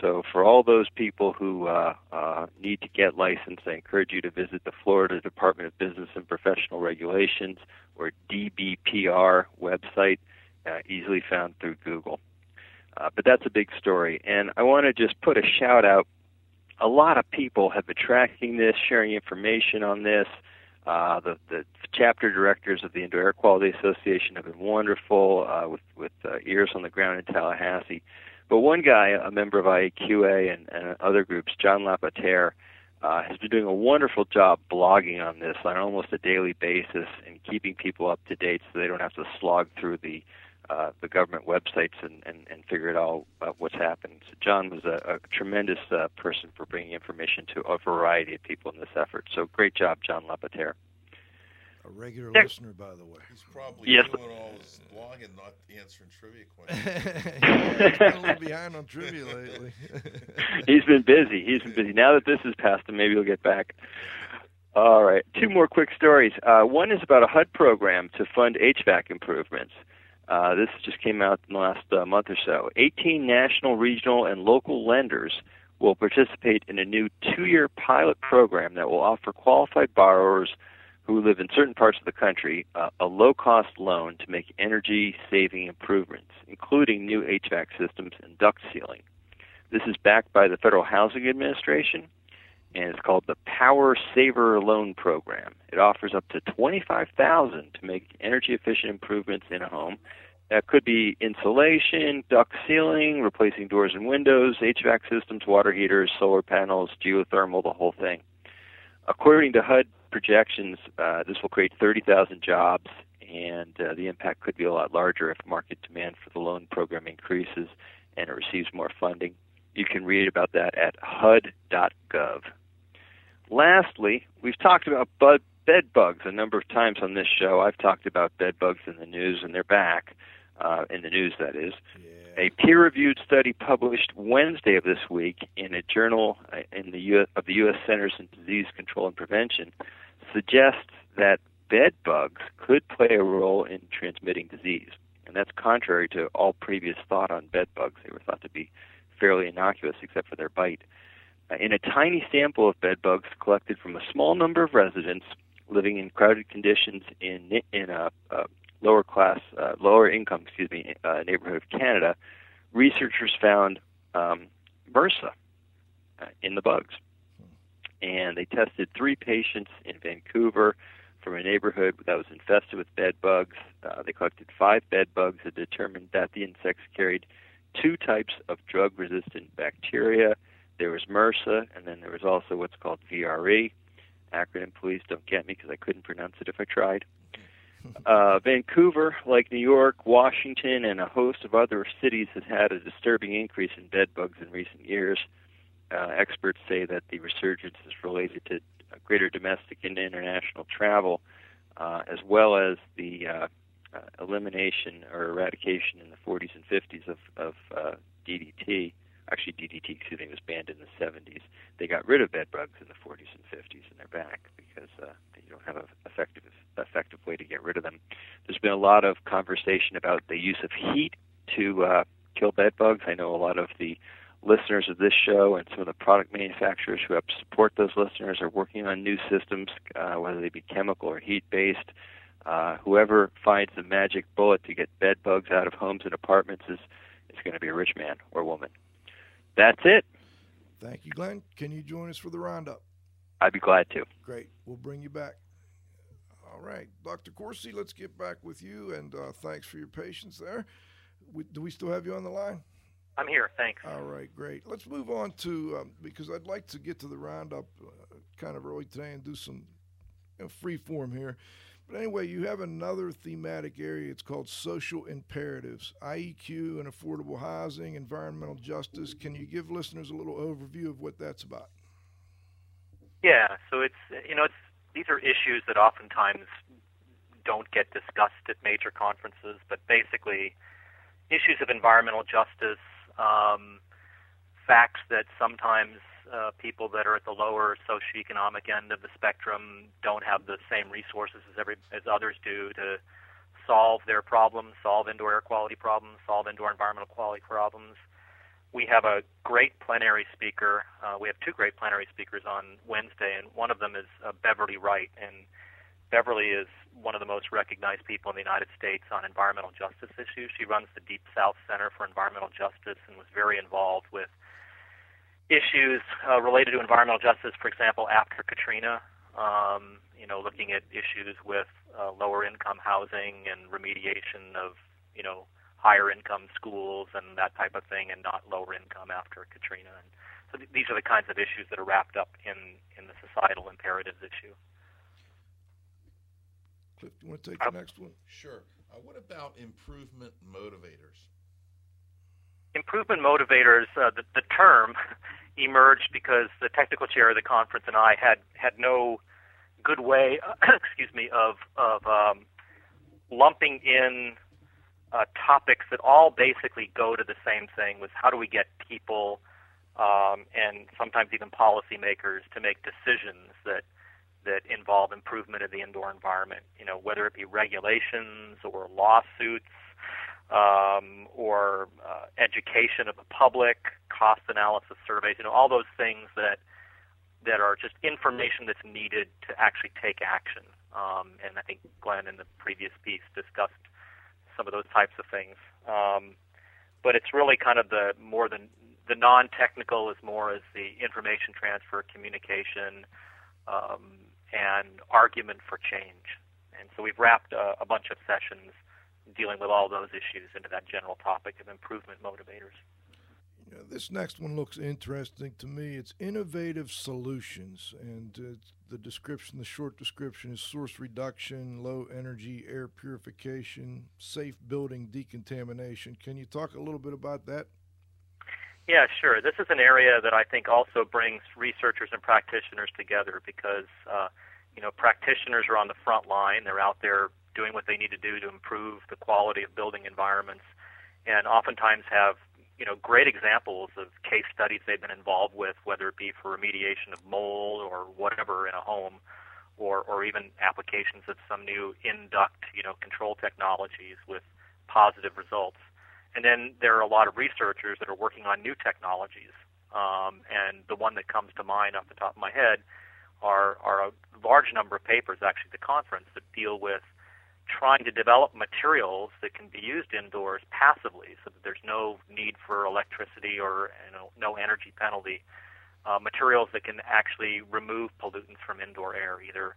So, for all those people who uh, uh, need to get licensed, I encourage you to visit the Florida Department of Business and Professional Regulations or DBPR website, uh, easily found through Google. Uh, but that's a big story. And I want to just put a shout out a lot of people have been tracking this, sharing information on this. Uh, the, the chapter directors of the Indoor Air Quality Association have been wonderful uh, with, with uh, ears on the ground in Tallahassee. But one guy, a member of IAQA and, and other groups, John Lapotaire, uh, has been doing a wonderful job blogging on this on almost a daily basis and keeping people up to date so they don't have to slog through the uh, the government websites and, and, and figure it out uh, what's happened. So John was a, a tremendous uh, person for bringing information to a variety of people in this effort. So great job, John Lapotaire. A regular there. listener, by the way. He's probably yes. doing all his blogging, not answering trivia questions. yeah, he's been a little behind on trivia lately. he's been busy. He's been busy. Now that this is past him, maybe he'll get back. All right, two more quick stories. Uh, one is about a HUD program to fund HVAC improvements. Uh, this just came out in the last uh, month or so. 18 national, regional, and local lenders will participate in a new two year pilot program that will offer qualified borrowers who live in certain parts of the country uh, a low cost loan to make energy saving improvements, including new HVAC systems and duct sealing. This is backed by the Federal Housing Administration and it's called the Power Saver Loan Program. It offers up to 25000 to make energy efficient improvements in a home. That could be insulation, duct sealing, replacing doors and windows, HVAC systems, water heaters, solar panels, geothermal, the whole thing. According to HUD projections, uh, this will create 30,000 jobs, and uh, the impact could be a lot larger if market demand for the loan program increases and it receives more funding. You can read about that at HUD.gov. Lastly, we've talked about bud, bed bugs a number of times on this show. I've talked about bed bugs in the news, and they're back uh, in the news. That is, yeah. a peer-reviewed study published Wednesday of this week in a journal uh, in the U- of the U.S. Centers for Disease Control and Prevention suggests that bed bugs could play a role in transmitting disease, and that's contrary to all previous thought on bed bugs. They were thought to be fairly innocuous, except for their bite. Uh, in a tiny sample of bed bugs collected from a small number of residents, living in crowded conditions in in a, a lower class, uh, lower income, excuse me, uh, neighborhood of Canada, researchers found um, MRSA uh, in the bugs, and they tested three patients in Vancouver from a neighborhood that was infested with bed bugs. Uh, they collected five bed bugs and determined that the insects carried two types of drug resistant bacteria. There was MRSA, and then there was also what's called VRE. Acronym, please don't get me because I couldn't pronounce it if I tried. Uh, Vancouver, like New York, Washington, and a host of other cities, has had a disturbing increase in bed bugs in recent years. Uh, experts say that the resurgence is related to greater domestic and international travel, uh, as well as the uh, uh, elimination or eradication in the 40s and 50s of, of uh, DDT. Actually, DDT, excuse me, was banned in the 70s. They got rid of bed bugs in the 40s and 50s, and they're back because uh, you don't have an effective effective way to get rid of them. There's been a lot of conversation about the use of heat to uh, kill bed bugs. I know a lot of the listeners of this show and some of the product manufacturers who help support those listeners are working on new systems, uh, whether they be chemical or heat based. Uh, whoever finds the magic bullet to get bed bugs out of homes and apartments is, is going to be a rich man or woman. That's it. Thank you, Glenn. Can you join us for the roundup? I'd be glad to. Great. We'll bring you back. All right, Dr. Corsi, let's get back with you, and uh, thanks for your patience there. We, do we still have you on the line? I'm here. Thanks. All right, great. Let's move on to um, because I'd like to get to the roundup uh, kind of early today and do some you know, free form here. But anyway, you have another thematic area. It's called social imperatives, IEQ and affordable housing, environmental justice. Can you give listeners a little overview of what that's about? Yeah, so it's you know it's these are issues that oftentimes don't get discussed at major conferences, but basically issues of environmental justice, um, facts that sometimes uh, people that are at the lower socioeconomic end of the spectrum don't have the same resources as every as others do to solve their problems, solve indoor air quality problems, solve indoor environmental quality problems. We have a great plenary speaker. Uh, we have two great plenary speakers on Wednesday, and one of them is uh, Beverly Wright. And Beverly is one of the most recognized people in the United States on environmental justice issues. She runs the Deep South Center for Environmental Justice and was very involved with issues uh, related to environmental justice, for example, after Katrina. Um, you know, looking at issues with uh, lower income housing and remediation of, you know, higher income schools and that type of thing, and not lower income after Katrina. And so th- these are the kinds of issues that are wrapped up in in the societal imperatives issue. Cliff, do you want to take the next one? Sure. Uh, what about improvement motivators? Improvement motivators, uh, the, the term emerged because the technical chair of the conference and I had had no good way, excuse me, of of um, lumping in uh, topics that all basically go to the same thing: was how do we get people um, and sometimes even policymakers to make decisions that that involve improvement of the indoor environment. You know, whether it be regulations or lawsuits um, or uh, education of the public, cost analysis surveys. You know, all those things that that are just information that's needed to actually take action. Um, and I think Glenn in the previous piece discussed some of those types of things. Um, but it's really kind of the more than the non-technical is more as the information transfer, communication, um, and argument for change. And so we've wrapped a, a bunch of sessions dealing with all those issues into that general topic of improvement motivators. Yeah, this next one looks interesting to me. It's innovative solutions, and uh, the description, the short description is source reduction, low energy air purification, safe building decontamination. Can you talk a little bit about that? Yeah, sure. This is an area that I think also brings researchers and practitioners together because, uh, you know, practitioners are on the front line. They're out there doing what they need to do to improve the quality of building environments, and oftentimes have, you know, great examples of case studies they've been involved with, whether it be for remediation of mold or whatever in a home, or or even applications of some new induct, you know, control technologies with positive results. And then there are a lot of researchers that are working on new technologies. Um, and the one that comes to mind off the top of my head are are a large number of papers actually at the conference that deal with trying to develop materials that can be used indoors passively, so that there's no need for electricity or you know, no energy penalty. Uh, materials that can actually remove pollutants from indoor air, either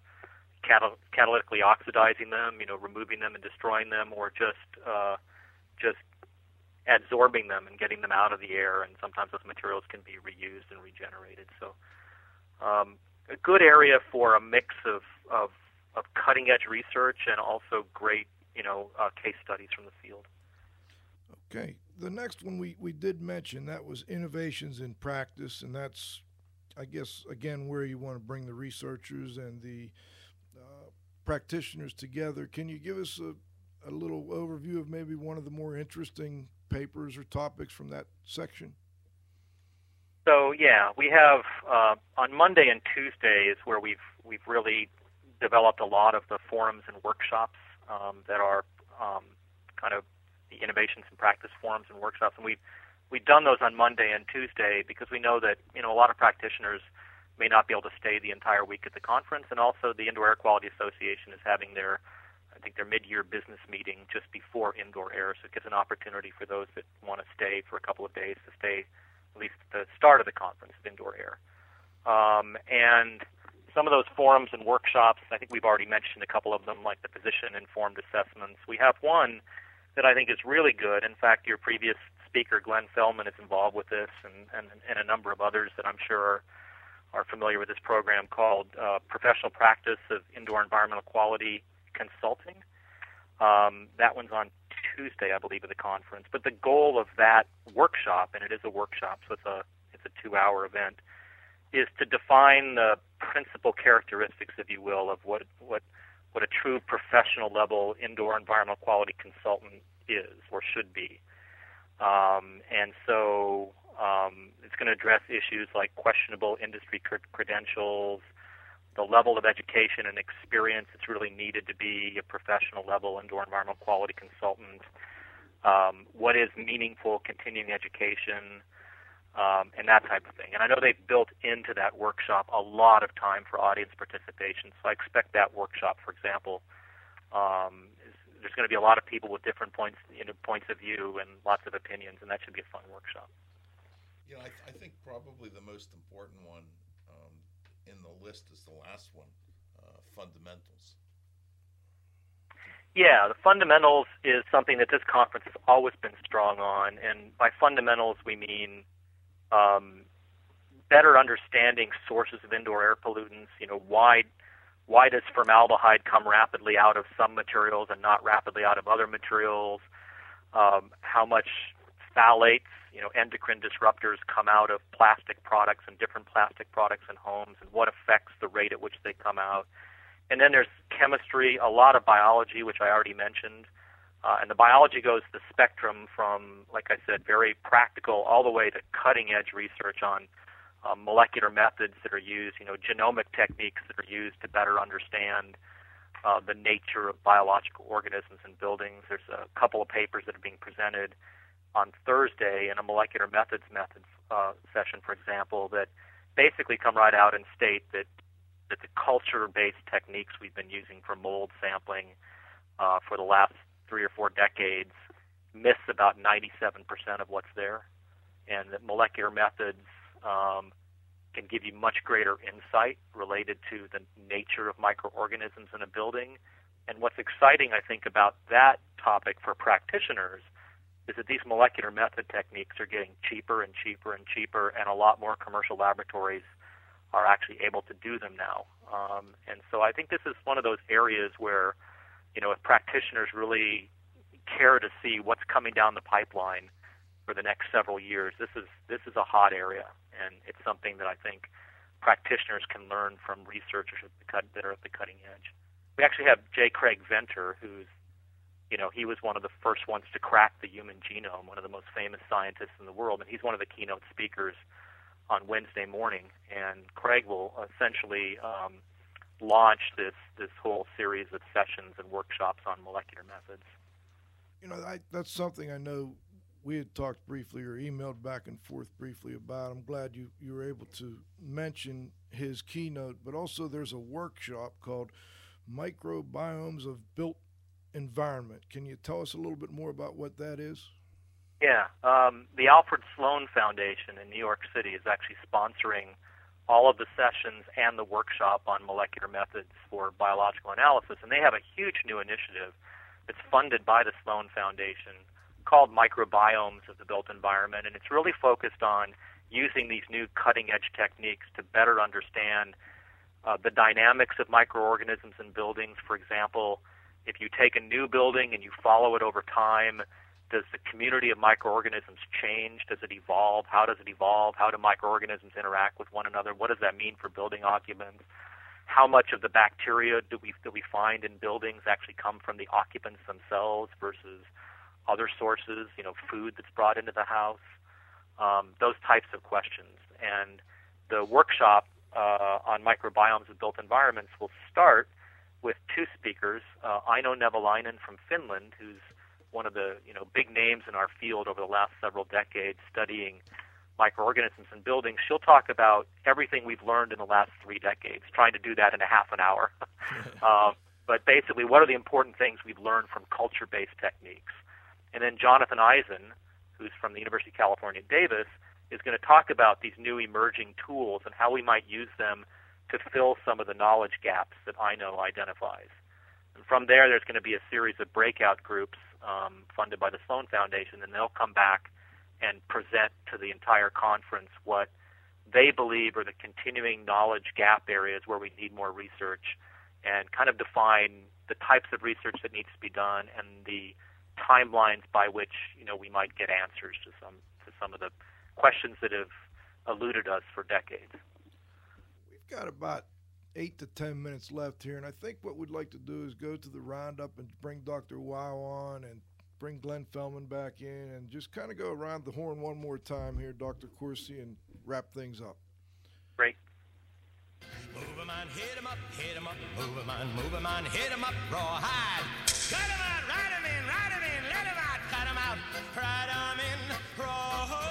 catal- catalytically oxidizing them, you know, removing them and destroying them, or just uh, just absorbing them and getting them out of the air. And sometimes those materials can be reused and regenerated. So, um, a good area for a mix of, of of cutting edge research and also great, you know, uh, case studies from the field. Okay. The next one we, we did mention that was innovations in practice, and that's, I guess, again, where you want to bring the researchers and the uh, practitioners together. Can you give us a, a little overview of maybe one of the more interesting papers or topics from that section? So yeah, we have uh, on Monday and Tuesday is where we've we've really developed a lot of the forums and workshops um, that are um, kind of the innovations and practice forums and workshops, and we've we've done those on Monday and Tuesday because we know that you know a lot of practitioners may not be able to stay the entire week at the conference, and also the Indoor Air Quality Association is having their I think their mid-year business meeting just before indoor air, so it gives an opportunity for those that want to stay for a couple of days to stay at least at the start of the conference of indoor air. Um, and some of those forums and workshops, I think we've already mentioned a couple of them, like the position informed assessments. We have one that I think is really good. In fact, your previous speaker, Glenn Fellman, is involved with this, and, and, and a number of others that I'm sure are, are familiar with this program called uh, Professional Practice of Indoor Environmental Quality Consulting. Um, that one's on Tuesday, I believe, at the conference. But the goal of that workshop, and it is a workshop, so it's a it's a two-hour event, is to define the principal characteristics, if you will, of what what what a true professional level indoor environmental quality consultant is or should be. Um, and so um, it's going to address issues like questionable industry credentials, the level of education and experience that's really needed to be a professional level indoor environmental quality consultant, um, what is meaningful continuing education, um, and that type of thing. And I know they've built into that workshop a lot of time for audience participation. So I expect that workshop, for example, um, is, there's going to be a lot of people with different points, you know, points of view and lots of opinions, and that should be a fun workshop. Yeah, I, I think probably the most important one um, in the list is the last one, uh, fundamentals. Yeah, the fundamentals is something that this conference has always been strong on, and by fundamentals we mean um, better understanding sources of indoor air pollutants. You know, why why does formaldehyde come rapidly out of some materials and not rapidly out of other materials? Um, how much phthalates, you know, endocrine disruptors come out of plastic products and different plastic products in homes, and what affects the rate at which they come out? And then there's chemistry, a lot of biology, which I already mentioned. Uh, and the biology goes the spectrum from, like I said, very practical all the way to cutting edge research on uh, molecular methods that are used, you know, genomic techniques that are used to better understand uh, the nature of biological organisms and buildings. There's a couple of papers that are being presented on Thursday in a molecular methods methods uh, session, for example, that basically come right out and state that that the culture-based techniques we've been using for mold sampling uh, for the last three or four decades miss about 97% of what's there, and that molecular methods um, can give you much greater insight related to the nature of microorganisms in a building. And what's exciting, I think, about that topic for practitioners is that these molecular method techniques are getting cheaper and cheaper and cheaper, and a lot more commercial laboratories are actually able to do them now. Um, and so I think this is one of those areas where you know, if practitioners really care to see what's coming down the pipeline for the next several years, this is this is a hot area, and it's something that I think practitioners can learn from researchers that are at the cutting edge. We actually have J. Craig Venter, who's you know, he was one of the first ones to crack the human genome, one of the most famous scientists in the world, and he's one of the keynote speakers on Wednesday morning. And Craig will essentially um, launch this this whole series of sessions and workshops on molecular methods. You know, I, that's something I know we had talked briefly or emailed back and forth briefly about. I'm glad you, you were able to mention his keynote, but also there's a workshop called Microbiomes of Built Environment. Can you tell us a little bit more about what that is? Yeah, um, the Alfred Sloan Foundation in New York City is actually sponsoring all of the sessions and the workshop on molecular methods for biological analysis, and they have a huge new initiative that's funded by the Sloan Foundation called Microbiomes of the Built Environment, and it's really focused on using these new cutting edge techniques to better understand uh, the dynamics of microorganisms in buildings. For example, if you take a new building and you follow it over time, does the community of microorganisms change? Does it evolve? How does it evolve? How do microorganisms interact with one another? What does that mean for building occupants? How much of the bacteria do we that we find in buildings actually come from the occupants themselves versus other sources? You know, food that's brought into the house. Um, those types of questions. And the workshop uh, on microbiomes of built environments will start with two speakers, uh, Nevalainen from Finland, who's one of the you know big names in our field over the last several decades studying microorganisms in buildings. She'll talk about everything we've learned in the last three decades, trying to do that in a half an hour. um, but basically, what are the important things we've learned from culture-based techniques? And then Jonathan Eisen, who's from the University of California, Davis, is going to talk about these new emerging tools and how we might use them to fill some of the knowledge gaps that Aino identifies. And from there, there's going to be a series of breakout groups um, funded by the Sloan Foundation, and they'll come back and present to the entire conference what they believe are the continuing knowledge gap areas where we need more research and kind of define the types of research that needs to be done and the timelines by which you know we might get answers to some to some of the questions that have eluded us for decades. We've got about eight to ten minutes left here, and I think what we'd like to do is go to the roundup and bring Dr. Wow on and bring Glenn Fellman back in and just kind of go around the horn one more time here, Dr. Corsi, and wrap things up. Great. Move him on, hit him up, hit him up, move him on, move him on, hit him up, rawhide. Cut him out, ride him in, ride him in, let him out, cut him out, ride him in, rawhide.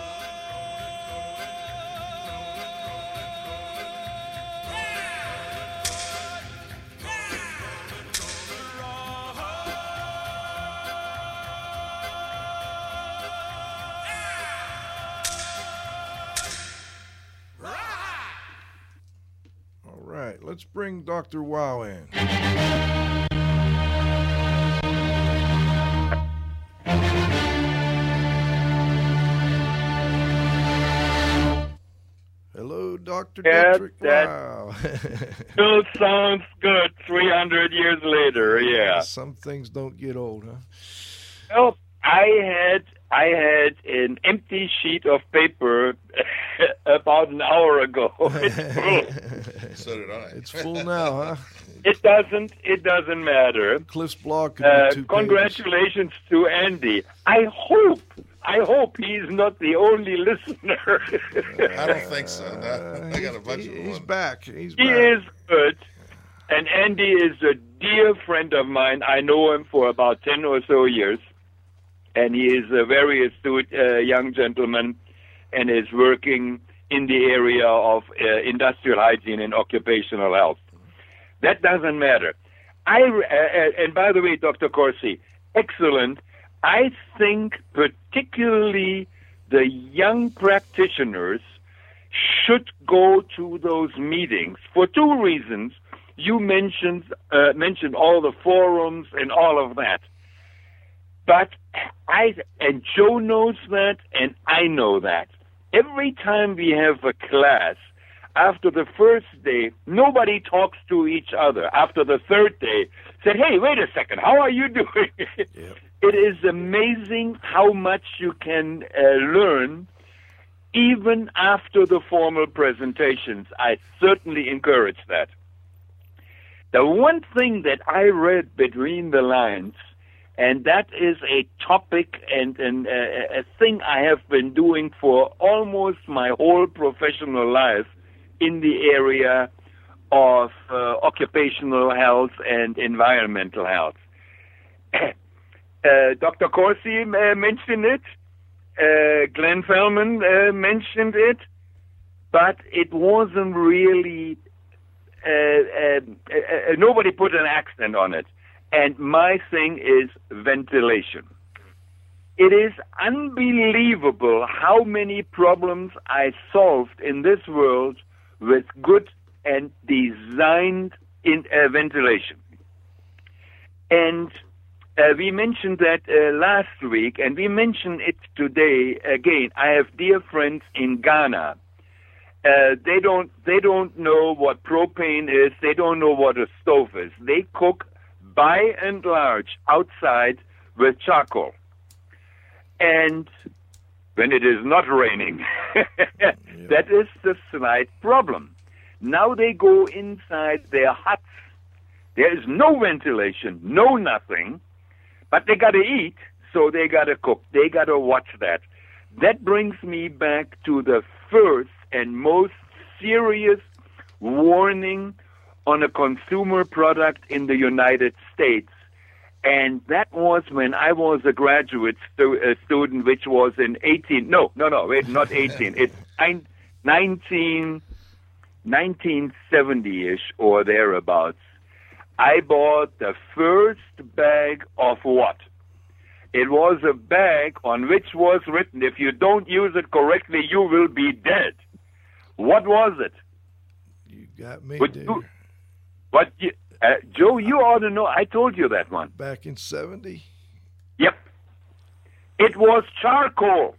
Let's bring Dr. Wow in. Hello, Dr. Yeah, that- Wow. Still sounds good 300 years later, yeah. Some things don't get old, huh? Well, I had I had an empty sheet of paper about an hour ago. It's full. So did I. It's full now, huh? It doesn't it doesn't matter. Cliff's blog Uh, be two congratulations to Andy. I hope I hope he's not the only listener. I don't think so. No, I got a bunch of. He's them. back. He's He back. is good. And Andy is a dear friend of mine. I know him for about 10 or so years. And he is a very astute uh, young gentleman and is working in the area of uh, industrial hygiene and occupational health. That doesn't matter. I, uh, uh, and by the way, Dr. Corsi, excellent. I think particularly the young practitioners should go to those meetings for two reasons. You mentioned uh, mentioned all the forums and all of that, but I and Joe knows that, and I know that. Every time we have a class, after the first day, nobody talks to each other. After the third day, said, "Hey, wait a second, how are you doing?" It is amazing how much you can uh, learn even after the formal presentations. I certainly encourage that. The one thing that I read between the lines, and that is a topic and, and uh, a thing I have been doing for almost my whole professional life in the area of uh, occupational health and environmental health. uh, Dr. Corsi uh, mentioned it. uh, Glenn Fellman uh, mentioned it, but it wasn't really. Nobody put an accent on it. And my thing is ventilation. It is unbelievable how many problems I solved in this world with good and designed in uh, ventilation. And uh, we mentioned that uh, last week, and we mention it today again. I have dear friends in Ghana. Uh, they don't they don't know what propane is. They don't know what a stove is. They cook by and large outside with charcoal. And when it is not raining, that is the slight problem. Now they go inside their huts. There is no ventilation, no nothing, but they got to eat, so they got to cook. They got to watch that. That brings me back to the first and most serious warning on a consumer product in the United States. And that was when I was a graduate stu- uh, student, which was in 18, no, no, no, wait, not 18, it's nine- 19, 1970-ish or thereabouts. I bought the first bag of what? It was a bag on which was written, if you don't use it correctly, you will be dead. What was it? You got me, Would dude. You- But you, uh, Joe, you ought to know. I told you that one. Back in 70? Yep. It was charcoal.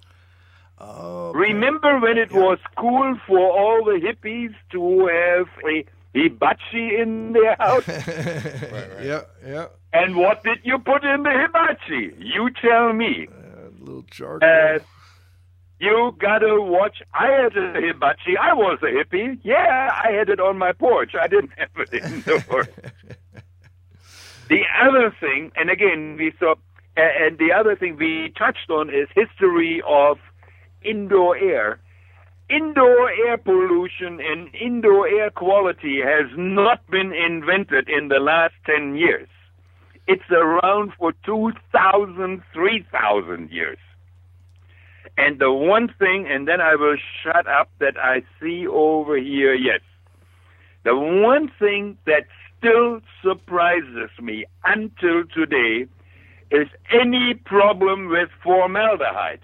Oh, Remember when it was cool for all the hippies to have a hibachi in their house? right, right. Yeah, yeah. and what did you put in the hibachi? You tell me. A little charcoal. Uh, you gotta watch. I had a hibachi. I was a hippie. Yeah, I had it on my porch. I didn't have it indoors. the other thing, and again, we saw, and the other thing we touched on is history of indoor air. Indoor air pollution and indoor air quality has not been invented in the last 10 years. It's around for 2,000, 3,000 years. And the one thing, and then I will shut up, that I see over here, yes. The one thing that still surprises me until today is any problem with formaldehyde.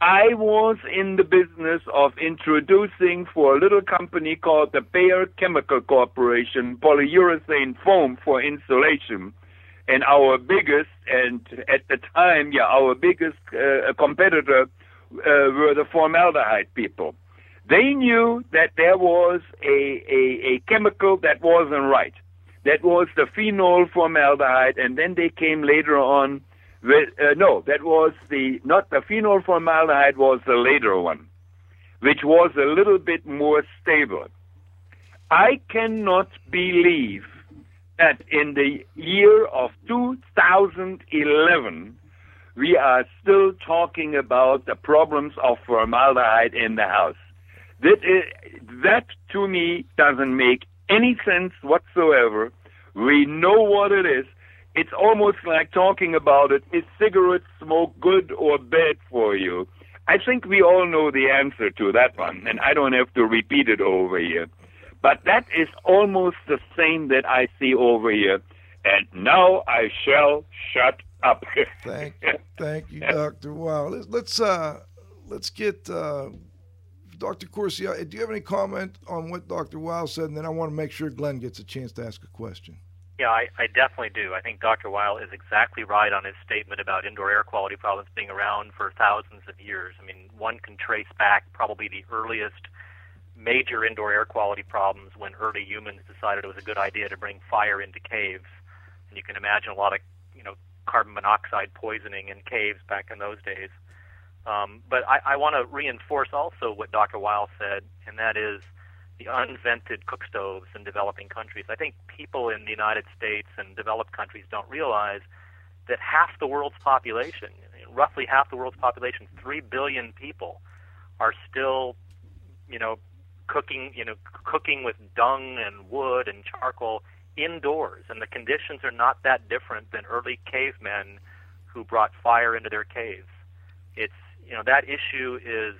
I was in the business of introducing for a little company called the Bayer Chemical Corporation polyurethane foam for insulation. And our biggest, and at the time, yeah, our biggest uh, competitor uh, were the formaldehyde people. They knew that there was a, a, a chemical that wasn't right. That was the phenol formaldehyde, and then they came later on with, uh, no, that was the, not the phenol formaldehyde was the later one, which was a little bit more stable. I cannot believe that in the year of 2011, we are still talking about the problems of formaldehyde in the house. That, is, that to me doesn't make any sense whatsoever. We know what it is. It's almost like talking about it. Is cigarette smoke good or bad for you? I think we all know the answer to that one, and I don't have to repeat it over here. But that is almost the same that I see over here. And now I shall shut up. Thank, thank you, Doctor. Wow. Let's let's uh, let's get uh, Doctor Corsi. uh, Do you have any comment on what Doctor Wow said? And then I want to make sure Glenn gets a chance to ask a question. Yeah, I, I definitely do. I think Dr. Weil is exactly right on his statement about indoor air quality problems being around for thousands of years. I mean, one can trace back probably the earliest major indoor air quality problems when early humans decided it was a good idea to bring fire into caves. And you can imagine a lot of, you know, carbon monoxide poisoning in caves back in those days. Um, but I, I want to reinforce also what Dr. Weil said, and that is the unvented cook stoves in developing countries. I think people in the United States and developed countries don't realize that half the world's population, roughly half the world's population, three billion people, are still, you know, cooking, you know, cooking with dung and wood and charcoal indoors, and the conditions are not that different than early cavemen who brought fire into their caves. It's you know that issue is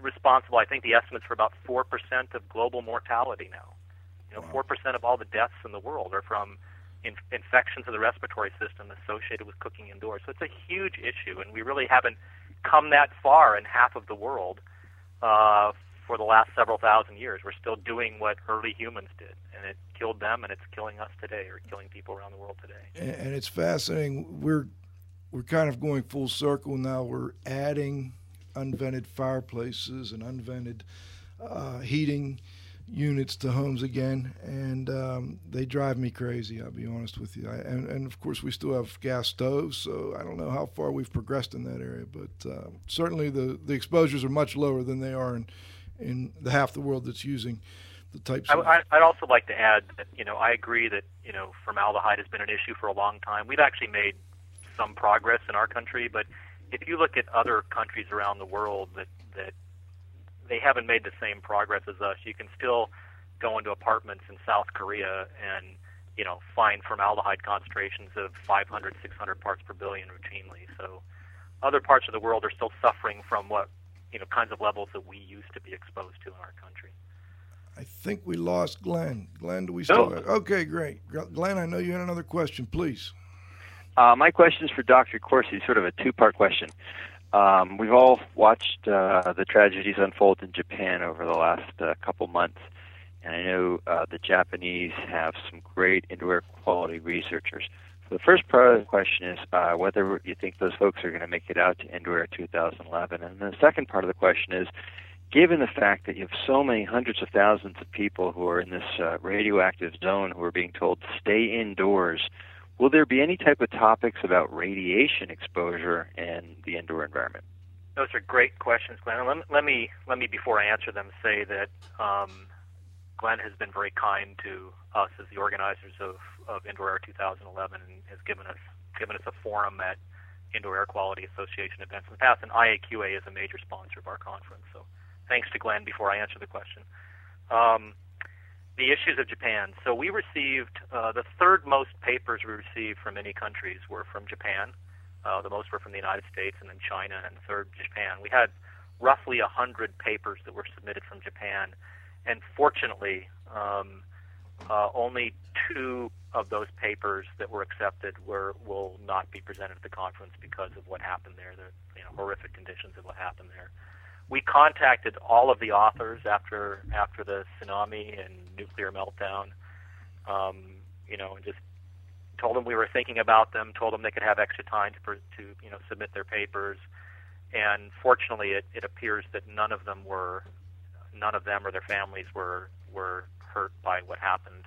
responsible. I think the estimates for about four percent of global mortality now. You know, four percent of all the deaths in the world are from in, infections of the respiratory system associated with cooking indoors. So it's a huge issue, and we really haven't come that far in half of the world uh, for the last several thousand years. We're still doing what early humans did, and it killed them, and it's killing us today, or killing people around the world today. And, it's fascinating. We're we're kind of going full circle now. We're adding unvented fireplaces and unvented uh, heating units to homes again, and um, they drive me crazy. I'll be honest with you. I, and, and of course, we still have gas stoves, so I don't know how far we've progressed in that area, but uh, certainly the, the exposures are much lower than they are in in the half the world that's using the types. I, of, I'd also like to add that you know I agree that you know formaldehyde has been an issue for a long time. We've actually made some progress in our country, but if you look at other countries around the world that that they haven't made the same progress as us. You can still go into apartments in South Korea and you know find formaldehyde concentrations of 500, 600 parts per billion routinely. So other parts of the world are still suffering from what you know kinds of levels that we used to be exposed to in our country. I think we lost Glenn. Glenn, do we still? No. Have, okay, great. Glenn, I know you had another question. Please. Uh, my question is for Dr. Corsi, sort of a two-part question. Um, we've all watched uh, the tragedies unfold in Japan over the last uh, couple months, and I know uh, the Japanese have some great indoor air quality researchers. The first part of the question is uh, whether you think those folks are going to make it out to Indoor Air 2011, and the second part of the question is, given the fact that you have so many hundreds of thousands of people who are in this uh, radioactive zone who are being told to stay indoors Will there be any type of topics about radiation exposure in the indoor environment? Those are great questions, Glenn. Let, let me let me before I answer them say that um, Glenn has been very kind to us as the organizers of, of Indoor Air 2011 and has given us given us a forum at Indoor Air Quality Association events in the past. And IAQA is a major sponsor of our conference. So thanks to Glenn before I answer the question. Um, the issues of Japan. So we received uh, the third most papers we received from any countries were from Japan. Uh, the most were from the United States, and then China, and third Japan. We had roughly a hundred papers that were submitted from Japan, and fortunately, um, uh, only two of those papers that were accepted were will not be presented at the conference because of what happened there. The you know, horrific conditions of what happened there we contacted all of the authors after after the tsunami and nuclear meltdown. Um, you know, and just told them we were thinking about them. Told them they could have extra time to to you know submit their papers. And fortunately, it, it appears that none of them were none of them or their families were were hurt by what happened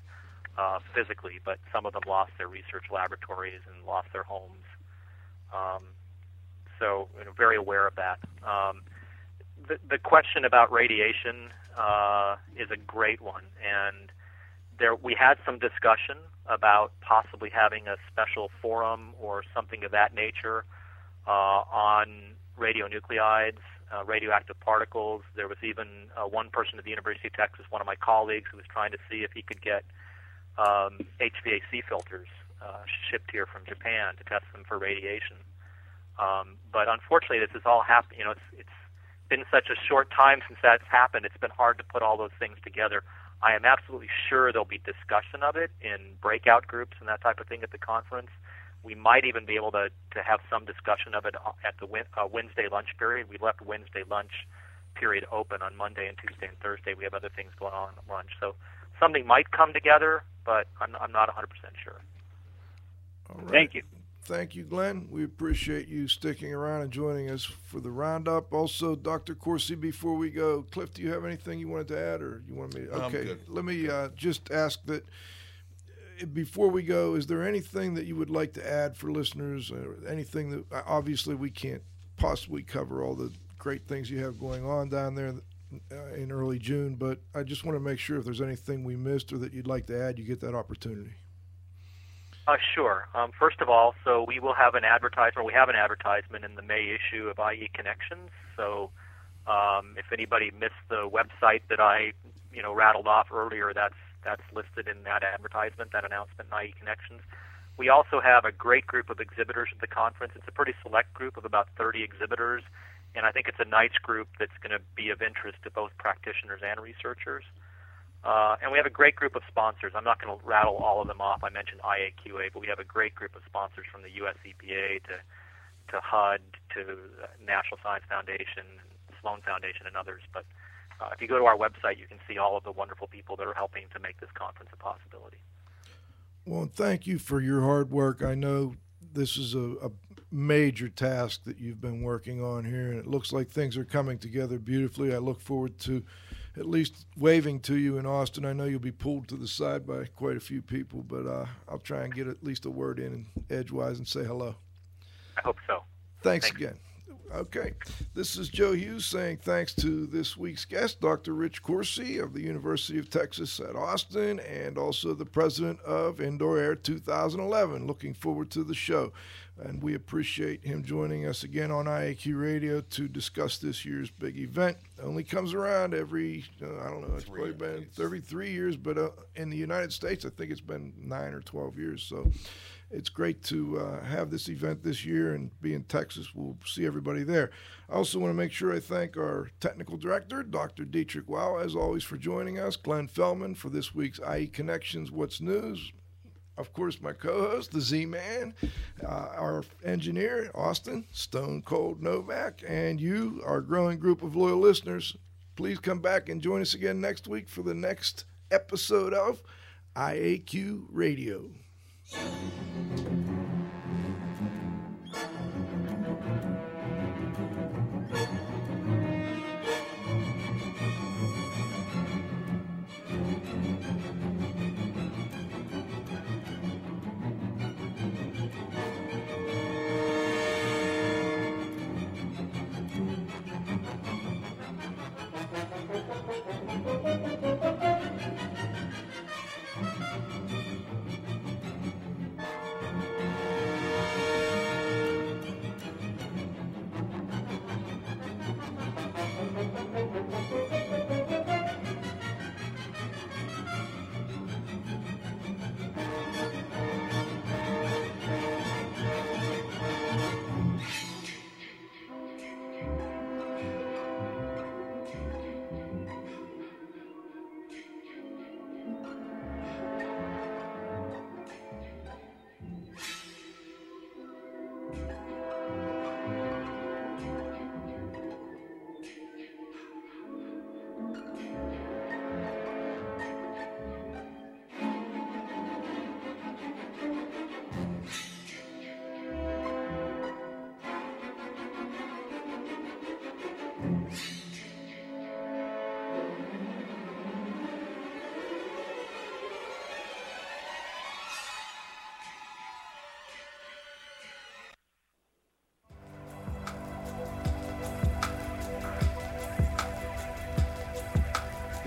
uh, physically, but some of them lost their research laboratories and lost their homes. Um, so, you know, very aware of that. Um, the, the question about radiation uh, is a great one, and there we had some discussion about possibly having a special forum or something of that nature uh, on radionuclides, uh, radioactive particles. There was even uh, one person at the University of Texas, one of my colleagues, who was trying to see if he could get um, HVAC filters uh, shipped here from Japan to test them for radiation. Um, but unfortunately, this has all happened. You know, it's, it's been such a short time since that's happened, it's been hard to put all those things together. I am absolutely sure there'll be discussion of it in breakout groups and that type of thing at the conference. We might even be able to, to have some discussion of it at the uh, Wednesday lunch period. We left Wednesday lunch period open on Monday and Tuesday and Thursday. We have other things going on at lunch. So something might come together, but I'm, I'm not 100% sure. Thank you. Thank you, Glenn. We appreciate you sticking around and joining us for the roundup. Also, Dr. Corsi, before we go, Cliff, do you have anything you wanted to add, or you want me? To, I'm okay, good. let me uh, just ask that uh, before we go, is there anything that you would like to add for listeners? Anything that uh, obviously we can't possibly cover all the great things you have going on down there uh, in early June, but I just want to make sure if there's anything we missed or that you'd like to add, you get that opportunity. Uh, sure. Um, first of all, so we will have an advertisement. We have an advertisement in the May issue of IE Connections. So um, if anybody missed the website that I, you know, rattled off earlier, that's that's listed in that advertisement, that announcement in IE Connections. We also have a great group of exhibitors at the conference. It's a pretty select group of about 30 exhibitors, and I think it's a nice group that's going to be of interest to both practitioners and researchers. Uh, and we have a great group of sponsors. I'm not going to rattle all of them off. I mentioned IAQA, but we have a great group of sponsors from the U.S. EPA to to HUD to National Science Foundation, Sloan Foundation, and others. But uh, if you go to our website, you can see all of the wonderful people that are helping to make this conference a possibility. Well, thank you for your hard work. I know this is a, a, major task that you've been working on here, and it looks like things are coming together beautifully. I look forward to at least waving to you in Austin. I know you'll be pulled to the side by quite a few people, but uh, I'll try and get at least a word in edgewise and say hello. I hope so. Thanks, Thanks. again. Okay. This is Joe Hughes saying thanks to this week's guest, Dr. Rich Corsi of the University of Texas at Austin, and also the president of Indoor Air 2011. Looking forward to the show. And we appreciate him joining us again on IAQ Radio to discuss this year's big event. Only comes around every, uh, I don't know, it's probably been 33 years, but uh, in the United States, I think it's been nine or 12 years. So it's great to uh, have this event this year and be in Texas. We'll see everybody there. I also want to make sure I thank our technical director, Dr. Dietrich Wow, as always, for joining us, Glenn Fellman for this week's IE Connections What's News. Of course, my co host, the Z Man, uh, our engineer, Austin, Stone Cold Novak, and you, our growing group of loyal listeners. Please come back and join us again next week for the next episode of IAQ Radio. Thank you.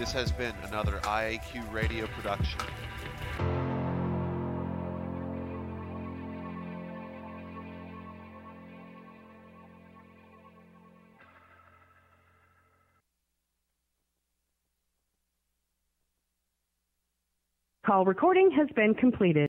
This has been another IAQ radio production. Call recording has been completed.